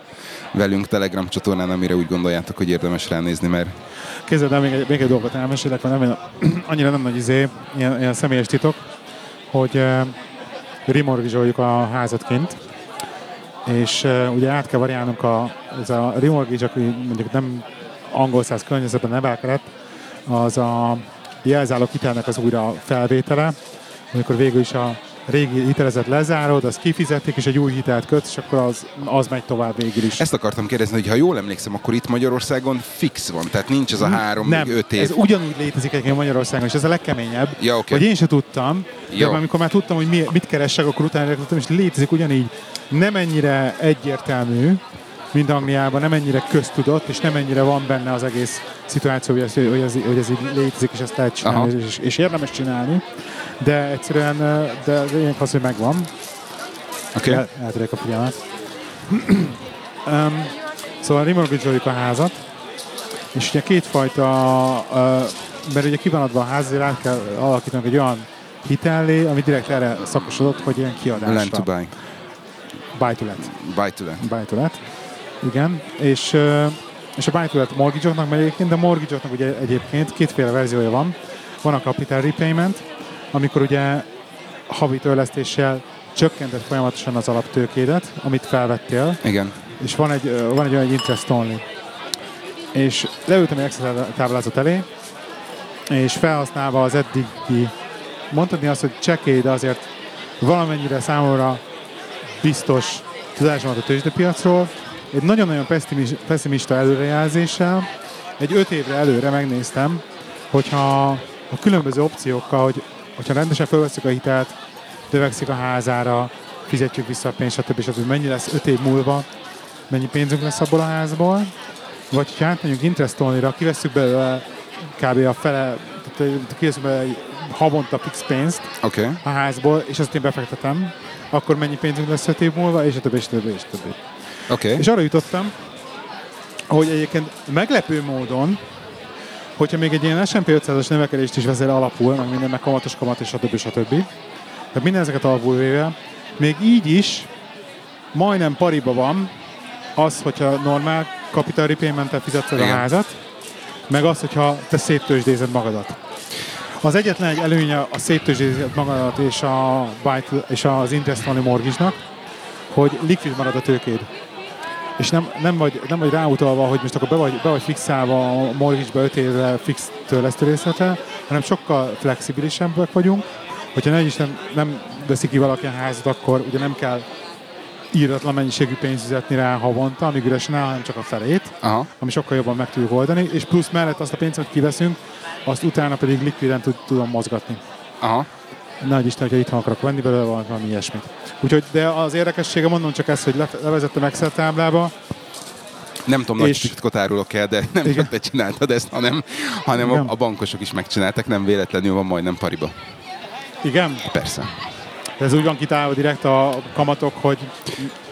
velünk Telegram csatornán, amire úgy gondoljátok, hogy érdemes ránézni, mert Képzeld el, még egy, még egy dolgot elmesélek, mert nem, annyira nem nagy izé, ilyen, ilyen személyes titok, hogy uh, remorgizsoljuk a házat kint, és uh, ugye át kell variálnunk a, ez a remortgage, aki mondjuk nem angol száz környezetben nevelkedett, az a jelzálók hitelnek az újra felvétele, amikor végül is a régi hitelezet lezárod, azt kifizetik, és egy új hitelt kötsz, és akkor az, az megy tovább végül is. ezt akartam kérdezni, hogy ha jól emlékszem, akkor itt Magyarországon fix van, tehát nincs az a három, nem, öt év. ez ugyanúgy létezik egyébként Magyarországon, és ez a legkeményebb, Ja, oké. hogy én se tudtam, de Jó. már amikor már tudtam, hogy mi, mit keresek, akkor utána tudtam, és létezik ugyanígy. Nem ennyire egyértelmű, mint Angliában, nem ennyire köztudott, és nem ennyire van benne az egész szituáció, hogy ez, hogy ez, hogy ez így létezik, és ezt lehet csinálni, és, és, érdemes csinálni. De egyszerűen, de az lényeg az, hogy megvan. Oké? El, eltérek a figyelmet. um, szóval remortgage a házat, és ugye kétfajta, uh, mert ugye ki van adva a ház, ezért át kell alakítanunk egy olyan hitellé, ami direkt erre szakosodott, hogy ilyen kiadásra. Lend to buy. Buy to let. Buy to let. Buy to let. Igen. És, uh, és a buy to let mortgage-oknak megy egyébként, de mortgage-oknak ugye egyébként kétféle verziója van. Van a capital repayment, amikor ugye havi törlesztéssel csökkented folyamatosan az alaptőkédet, amit felvettél, Igen. és van egy, van egy olyan interest only. És leültem egy Excel táblázat elé, és felhasználva az eddigi, mondhatni azt, hogy csekély, de azért valamennyire számomra biztos tudásomat a tőzsdepiacról, egy nagyon-nagyon pessimis- pessimista előrejelzéssel, egy öt évre előre megnéztem, hogyha a különböző opciókkal, hogy, hogyha rendesen felveszünk a hitelt, növekszik a házára, fizetjük vissza a pénzt, stb. stb. Mennyi lesz öt év múlva, mennyi pénzünk lesz abból a házból, vagy ha átmegyünk interest only-ra, kivesszük belőle kb. a fele, tehát kivesszük belőle havonta fix pénzt. Okay. a házból, és azt én befektetem, akkor mennyi pénzünk lesz öt év múlva, és a többi, és a többi, és a többi. Okay. És arra jutottam, hogy egyébként meglepő módon, hogyha még egy ilyen S&P 500-as növekedést is veszel alapul, meg minden, meg kamatos kamat, és a többi, tehát minden ezeket alapul véve, még így is majdnem pariba van az, hogyha normál capital repayment fizetted a házat, meg az, hogyha te széttősdézed magadat. Az egyetlen egy előnye a széttősdézed magadat és, a buy és az interest only mortgage-nak, hogy likvid marad a tőkéd. És nem, nem, vagy, nem vagy ráutalva, hogy most akkor be vagy, be vagy fixálva a mortgage-be 5 évre fix törlesztő részletre, hanem sokkal flexibilisebbek vagyunk. Hogyha ne is nem, nem veszi ki valaki a házat, akkor ugye nem kell íratlan mennyiségű pénzt fizetni rá havonta, amíg üresen áll, hanem csak a felét, Aha. ami sokkal jobban meg tudjuk oldani, és plusz mellett azt a pénzt, amit kiveszünk, azt utána pedig likviden tud, tudom mozgatni. Aha. Nagy Isten, hogyha itthon akarok venni belőle valami, valami ilyesmit. Úgyhogy, de az érdekessége, mondom csak ezt, hogy le- levezettem Excel táblába, Nem tudom, nagy És- titkot árulok el, de nem Igen. csak te csináltad ezt, hanem, hanem a, Igen. a bankosok is megcsináltak, nem véletlenül van majdnem pariba. igen, Persze. de ez úgy van kitálva direkt a kamatok, hogy,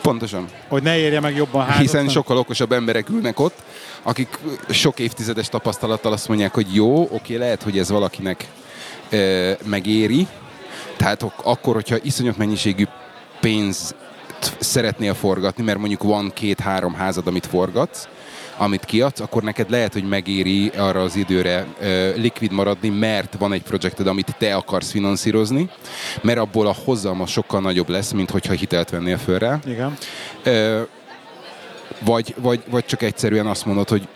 Pontosan. hogy ne érje meg jobban házat. Hiszen sokkal okosabb emberek ülnek ott, akik sok évtizedes tapasztalattal azt mondják, hogy jó, oké, lehet, hogy ez valakinek e, megéri. Tehát akkor, hogyha iszonyat mennyiségű pénz szeretnél forgatni, mert mondjuk van két-három házad, amit forgatsz, amit kiadsz, akkor neked lehet, hogy megéri arra az időre ö, likvid maradni, mert van egy projekted, amit te akarsz finanszírozni, mert abból a hozalma sokkal nagyobb lesz, mint hogyha hitelt vennél föl rá. Igen. Ö, vagy, vagy, vagy csak egyszerűen azt mondod, hogy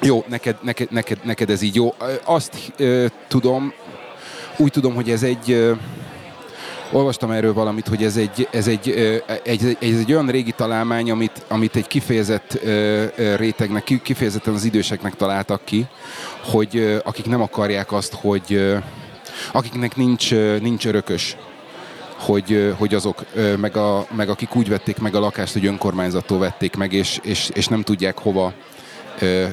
jó, neked, neked, neked, neked ez így jó. Azt ö, tudom, úgy tudom, hogy ez egy... Olvastam erről valamit, hogy ez egy, ez egy, egy, egy, ez egy olyan régi találmány, amit, amit egy kifejezett rétegnek, ki- kifejezetten az időseknek találtak ki, hogy akik nem akarják azt, hogy akiknek nincs, nincs örökös, hogy, hogy azok, meg, a, meg akik úgy vették meg a lakást, hogy önkormányzattól vették meg, és, és, és nem tudják hova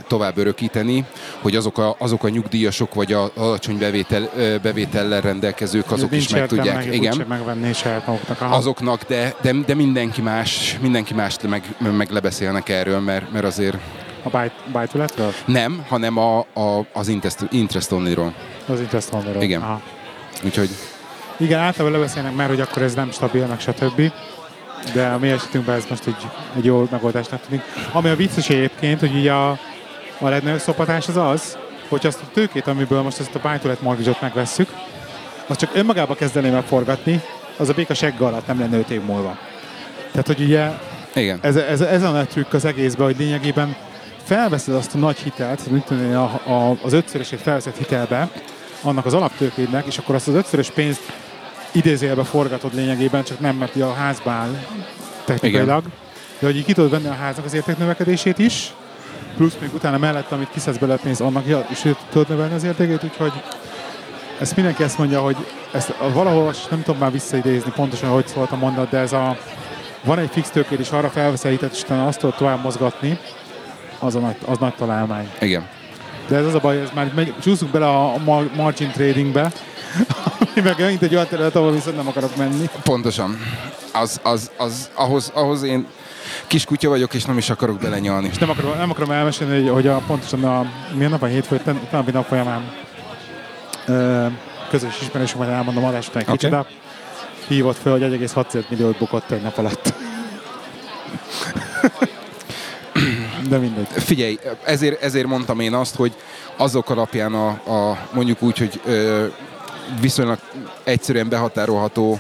tovább örökíteni, hogy azok a, azok a nyugdíjasok, vagy a alacsony bevétel, bevétellel rendelkezők, azok Nincs is meg tudják. meg, Igen megvenni saját maguknak. Aha. azoknak, de, de, de mindenki más, mindenki mást meg, meg lebeszélnek erről, mert, mert azért A buy, buy to letről? nem, hanem a, a, az interest, interest only-ról. Az interest only Igen. Aha. Úgyhogy Igen, általában lebeszélnek már, hogy akkor ez nem stabil, meg stb. De a mi esetünkben ez most egy, egy jó megoldásnak tűnik. Ami a vicces egyébként, hogy így a, a legnagyobb szopatás az az, hogy azt a tőkét, amiből most ezt a buy to let mortgage-ot megvesszük, azt csak önmagába kezdeném el forgatni, az a béka segge alatt nem lenne 5 év múlva. Tehát, hogy ugye igen. ez, ez, ez a nagy trükk az egészben, hogy lényegében felveszed azt a nagy hitelt, mint tudom a, a, az ötszörösét felveszed hitelbe, annak az alaptőkédnek, és akkor azt az ötszörös pénzt idézélbe forgatod lényegében, csak nem, mert a házba áll technikailag. De hogy így ki tudod venni a háznak az értéknövekedését is, plusz még utána mellett, amit kiszedsz belőle pénzt, annak is tudod növelni az értékét, úgyhogy ezt mindenki ezt mondja, hogy ezt valahol, nem tudom már visszaidézni pontosan, hogy szólt a mondat, de ez a van egy fix tőkéd, és arra felveszel hitet, és utána azt tudod tovább mozgatni, az, a nagy, az nagy találmány. Igen. De ez az a baj, ez már megy, csúszunk bele a mar- margin tradingbe, ami meg megint egy olyan terület, ahol viszont nem akarok menni. Pontosan. Az, az, az, ahhoz, ahhoz én kiskutya vagyok, és nem is akarok belenyalni. És nem akarom, nem akarom elmesélni, hogy, hogy a, pontosan a, milyen nap a hétfő, tegnapi nap folyamán ö, közös ismerősünk, majd elmondom adás után okay. kicsit, hívott fel, hogy 1,6 milliót bukott egy nap alatt. De mindegy. Figyelj, ezért, ezért mondtam én azt, hogy azok alapján a, a mondjuk úgy, hogy ö, viszonylag egyszerűen behatárolható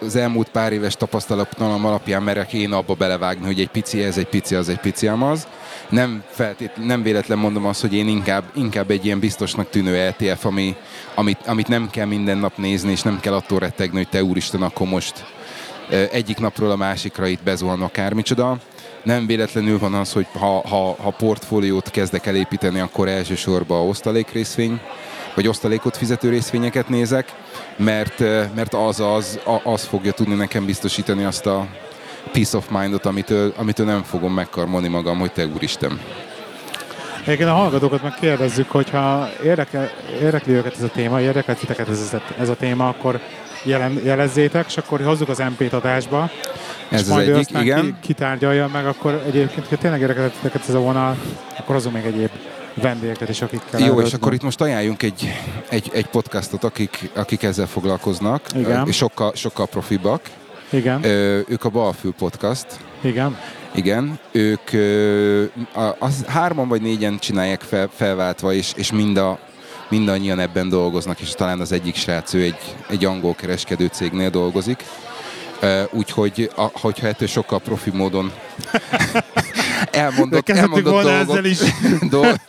az elmúlt pár éves tapasztalatom alapján merek én abba belevágni, hogy egy pici ez, egy pici az, egy pici amaz. Nem, feltét, nem véletlen mondom azt, hogy én inkább, inkább egy ilyen biztosnak tűnő LTF, ami, amit, amit nem kell minden nap nézni, és nem kell attól rettegni, hogy te úristen, akkor most egyik napról a másikra itt bezuhan akármicsoda. Nem véletlenül van az, hogy ha, ha, ha portfóliót kezdek elépíteni, akkor elsősorban osztalékrészvény, vagy osztalékot fizető részvényeket nézek, mert, ö, mert az, az, az fogja tudni nekem biztosítani azt a peace of mindot, amitől, amitől nem fogom megkarmolni magam, hogy te úristen. Egyébként a hallgatókat meg kérdezzük, hogyha érdekel, érdekli őket ez a téma, érdekel titeket ez, ez a téma, akkor jelen, jelezzétek, és akkor hozzuk az MP-t adásba. Ez és az majd egyik, igen. Ki, kitárgyalja meg, akkor egyébként, hogyha tényleg érdekel titeket ez a vonal, akkor hozunk még egyéb vendégeket is, akikkel Jó, és akkor itt most ajánljunk egy, egy, egy podcastot, akik, akik ezzel foglalkoznak. Igen. Sokkal, sokkal profibak. Igen, Ö, Ők a Balfül Podcast. igen. Igen, ők ö, az hárman vagy négyen csinálják fel, felváltva, és, és mind a, mindannyian ebben dolgoznak, és talán az egyik srác, ő egy, egy angol kereskedő cégnél dolgozik. Úgyhogy, hogyha ettől sokkal profi módon elmondott, elmondott dolgot, is. dol,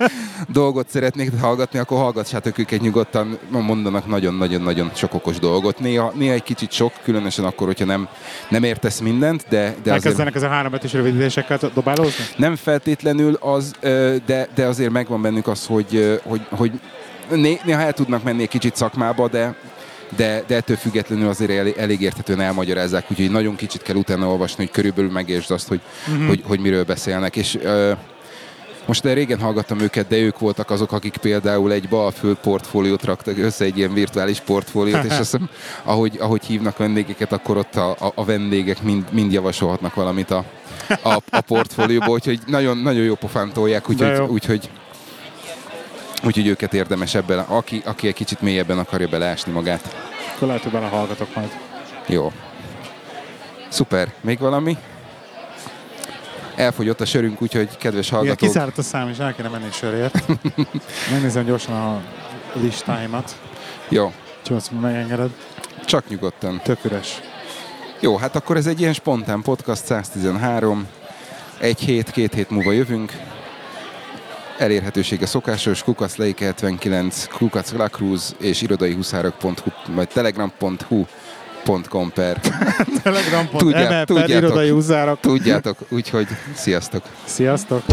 dolgot szeretnék hallgatni, akkor hallgassátok őket nyugodtan, mondanak nagyon-nagyon-nagyon sok okos dolgot. Néha, néha egy kicsit sok, különösen akkor, hogyha nem, nem értesz mindent, de, de azért Elkezdenek ez a három betűs rövidítésekkel dobálózni? nem feltétlenül az, de, de azért megvan bennük az, hogy, hogy, hogy né- néha el tudnak menni egy kicsit szakmába, de, de, de ettől függetlenül azért elég, elég értetően elmagyarázzák, úgyhogy nagyon kicsit kell utána olvasni, hogy körülbelül megértsd azt, hogy, uh-huh. hogy, hogy miről beszélnek. És uh, most de régen hallgattam őket, de ők voltak azok, akik például egy balföld portfóliót raktak össze, egy ilyen virtuális portfóliót, és azt hiszem, ahogy, ahogy hívnak vendégeket, akkor ott a, a, a vendégek mind, mind javasolhatnak valamit a, a, a portfólióba, úgyhogy nagyon, nagyon jó pofán tolják, úgyhogy, úgyhogy Úgyhogy őket érdemes ebben, aki, aki egy kicsit mélyebben akarja beleásni magát. Akkor lehet, hogy belehallgatok majd. Jó. Szuper. Még valami? Elfogyott a sörünk, úgyhogy kedves Igen, hallgatók... kiszáradt a szám, és el kéne menni sörért. Megnézem gyorsan a listáimat. Jó. Csuvasz, megengeded. Csak nyugodtan. Tök üres. Jó, hát akkor ez egy ilyen spontán podcast, 113. Egy hét, két hét múlva jövünk. Elérhetősége szokásos, kukac 79, kukac Lacruz és irodai huszárok.hu, vagy telegram.hu .com per. Telegram.me Tudját- per tudjátok. irodai húzárok. Tudjátok, úgyhogy sziasztok! Sziasztok!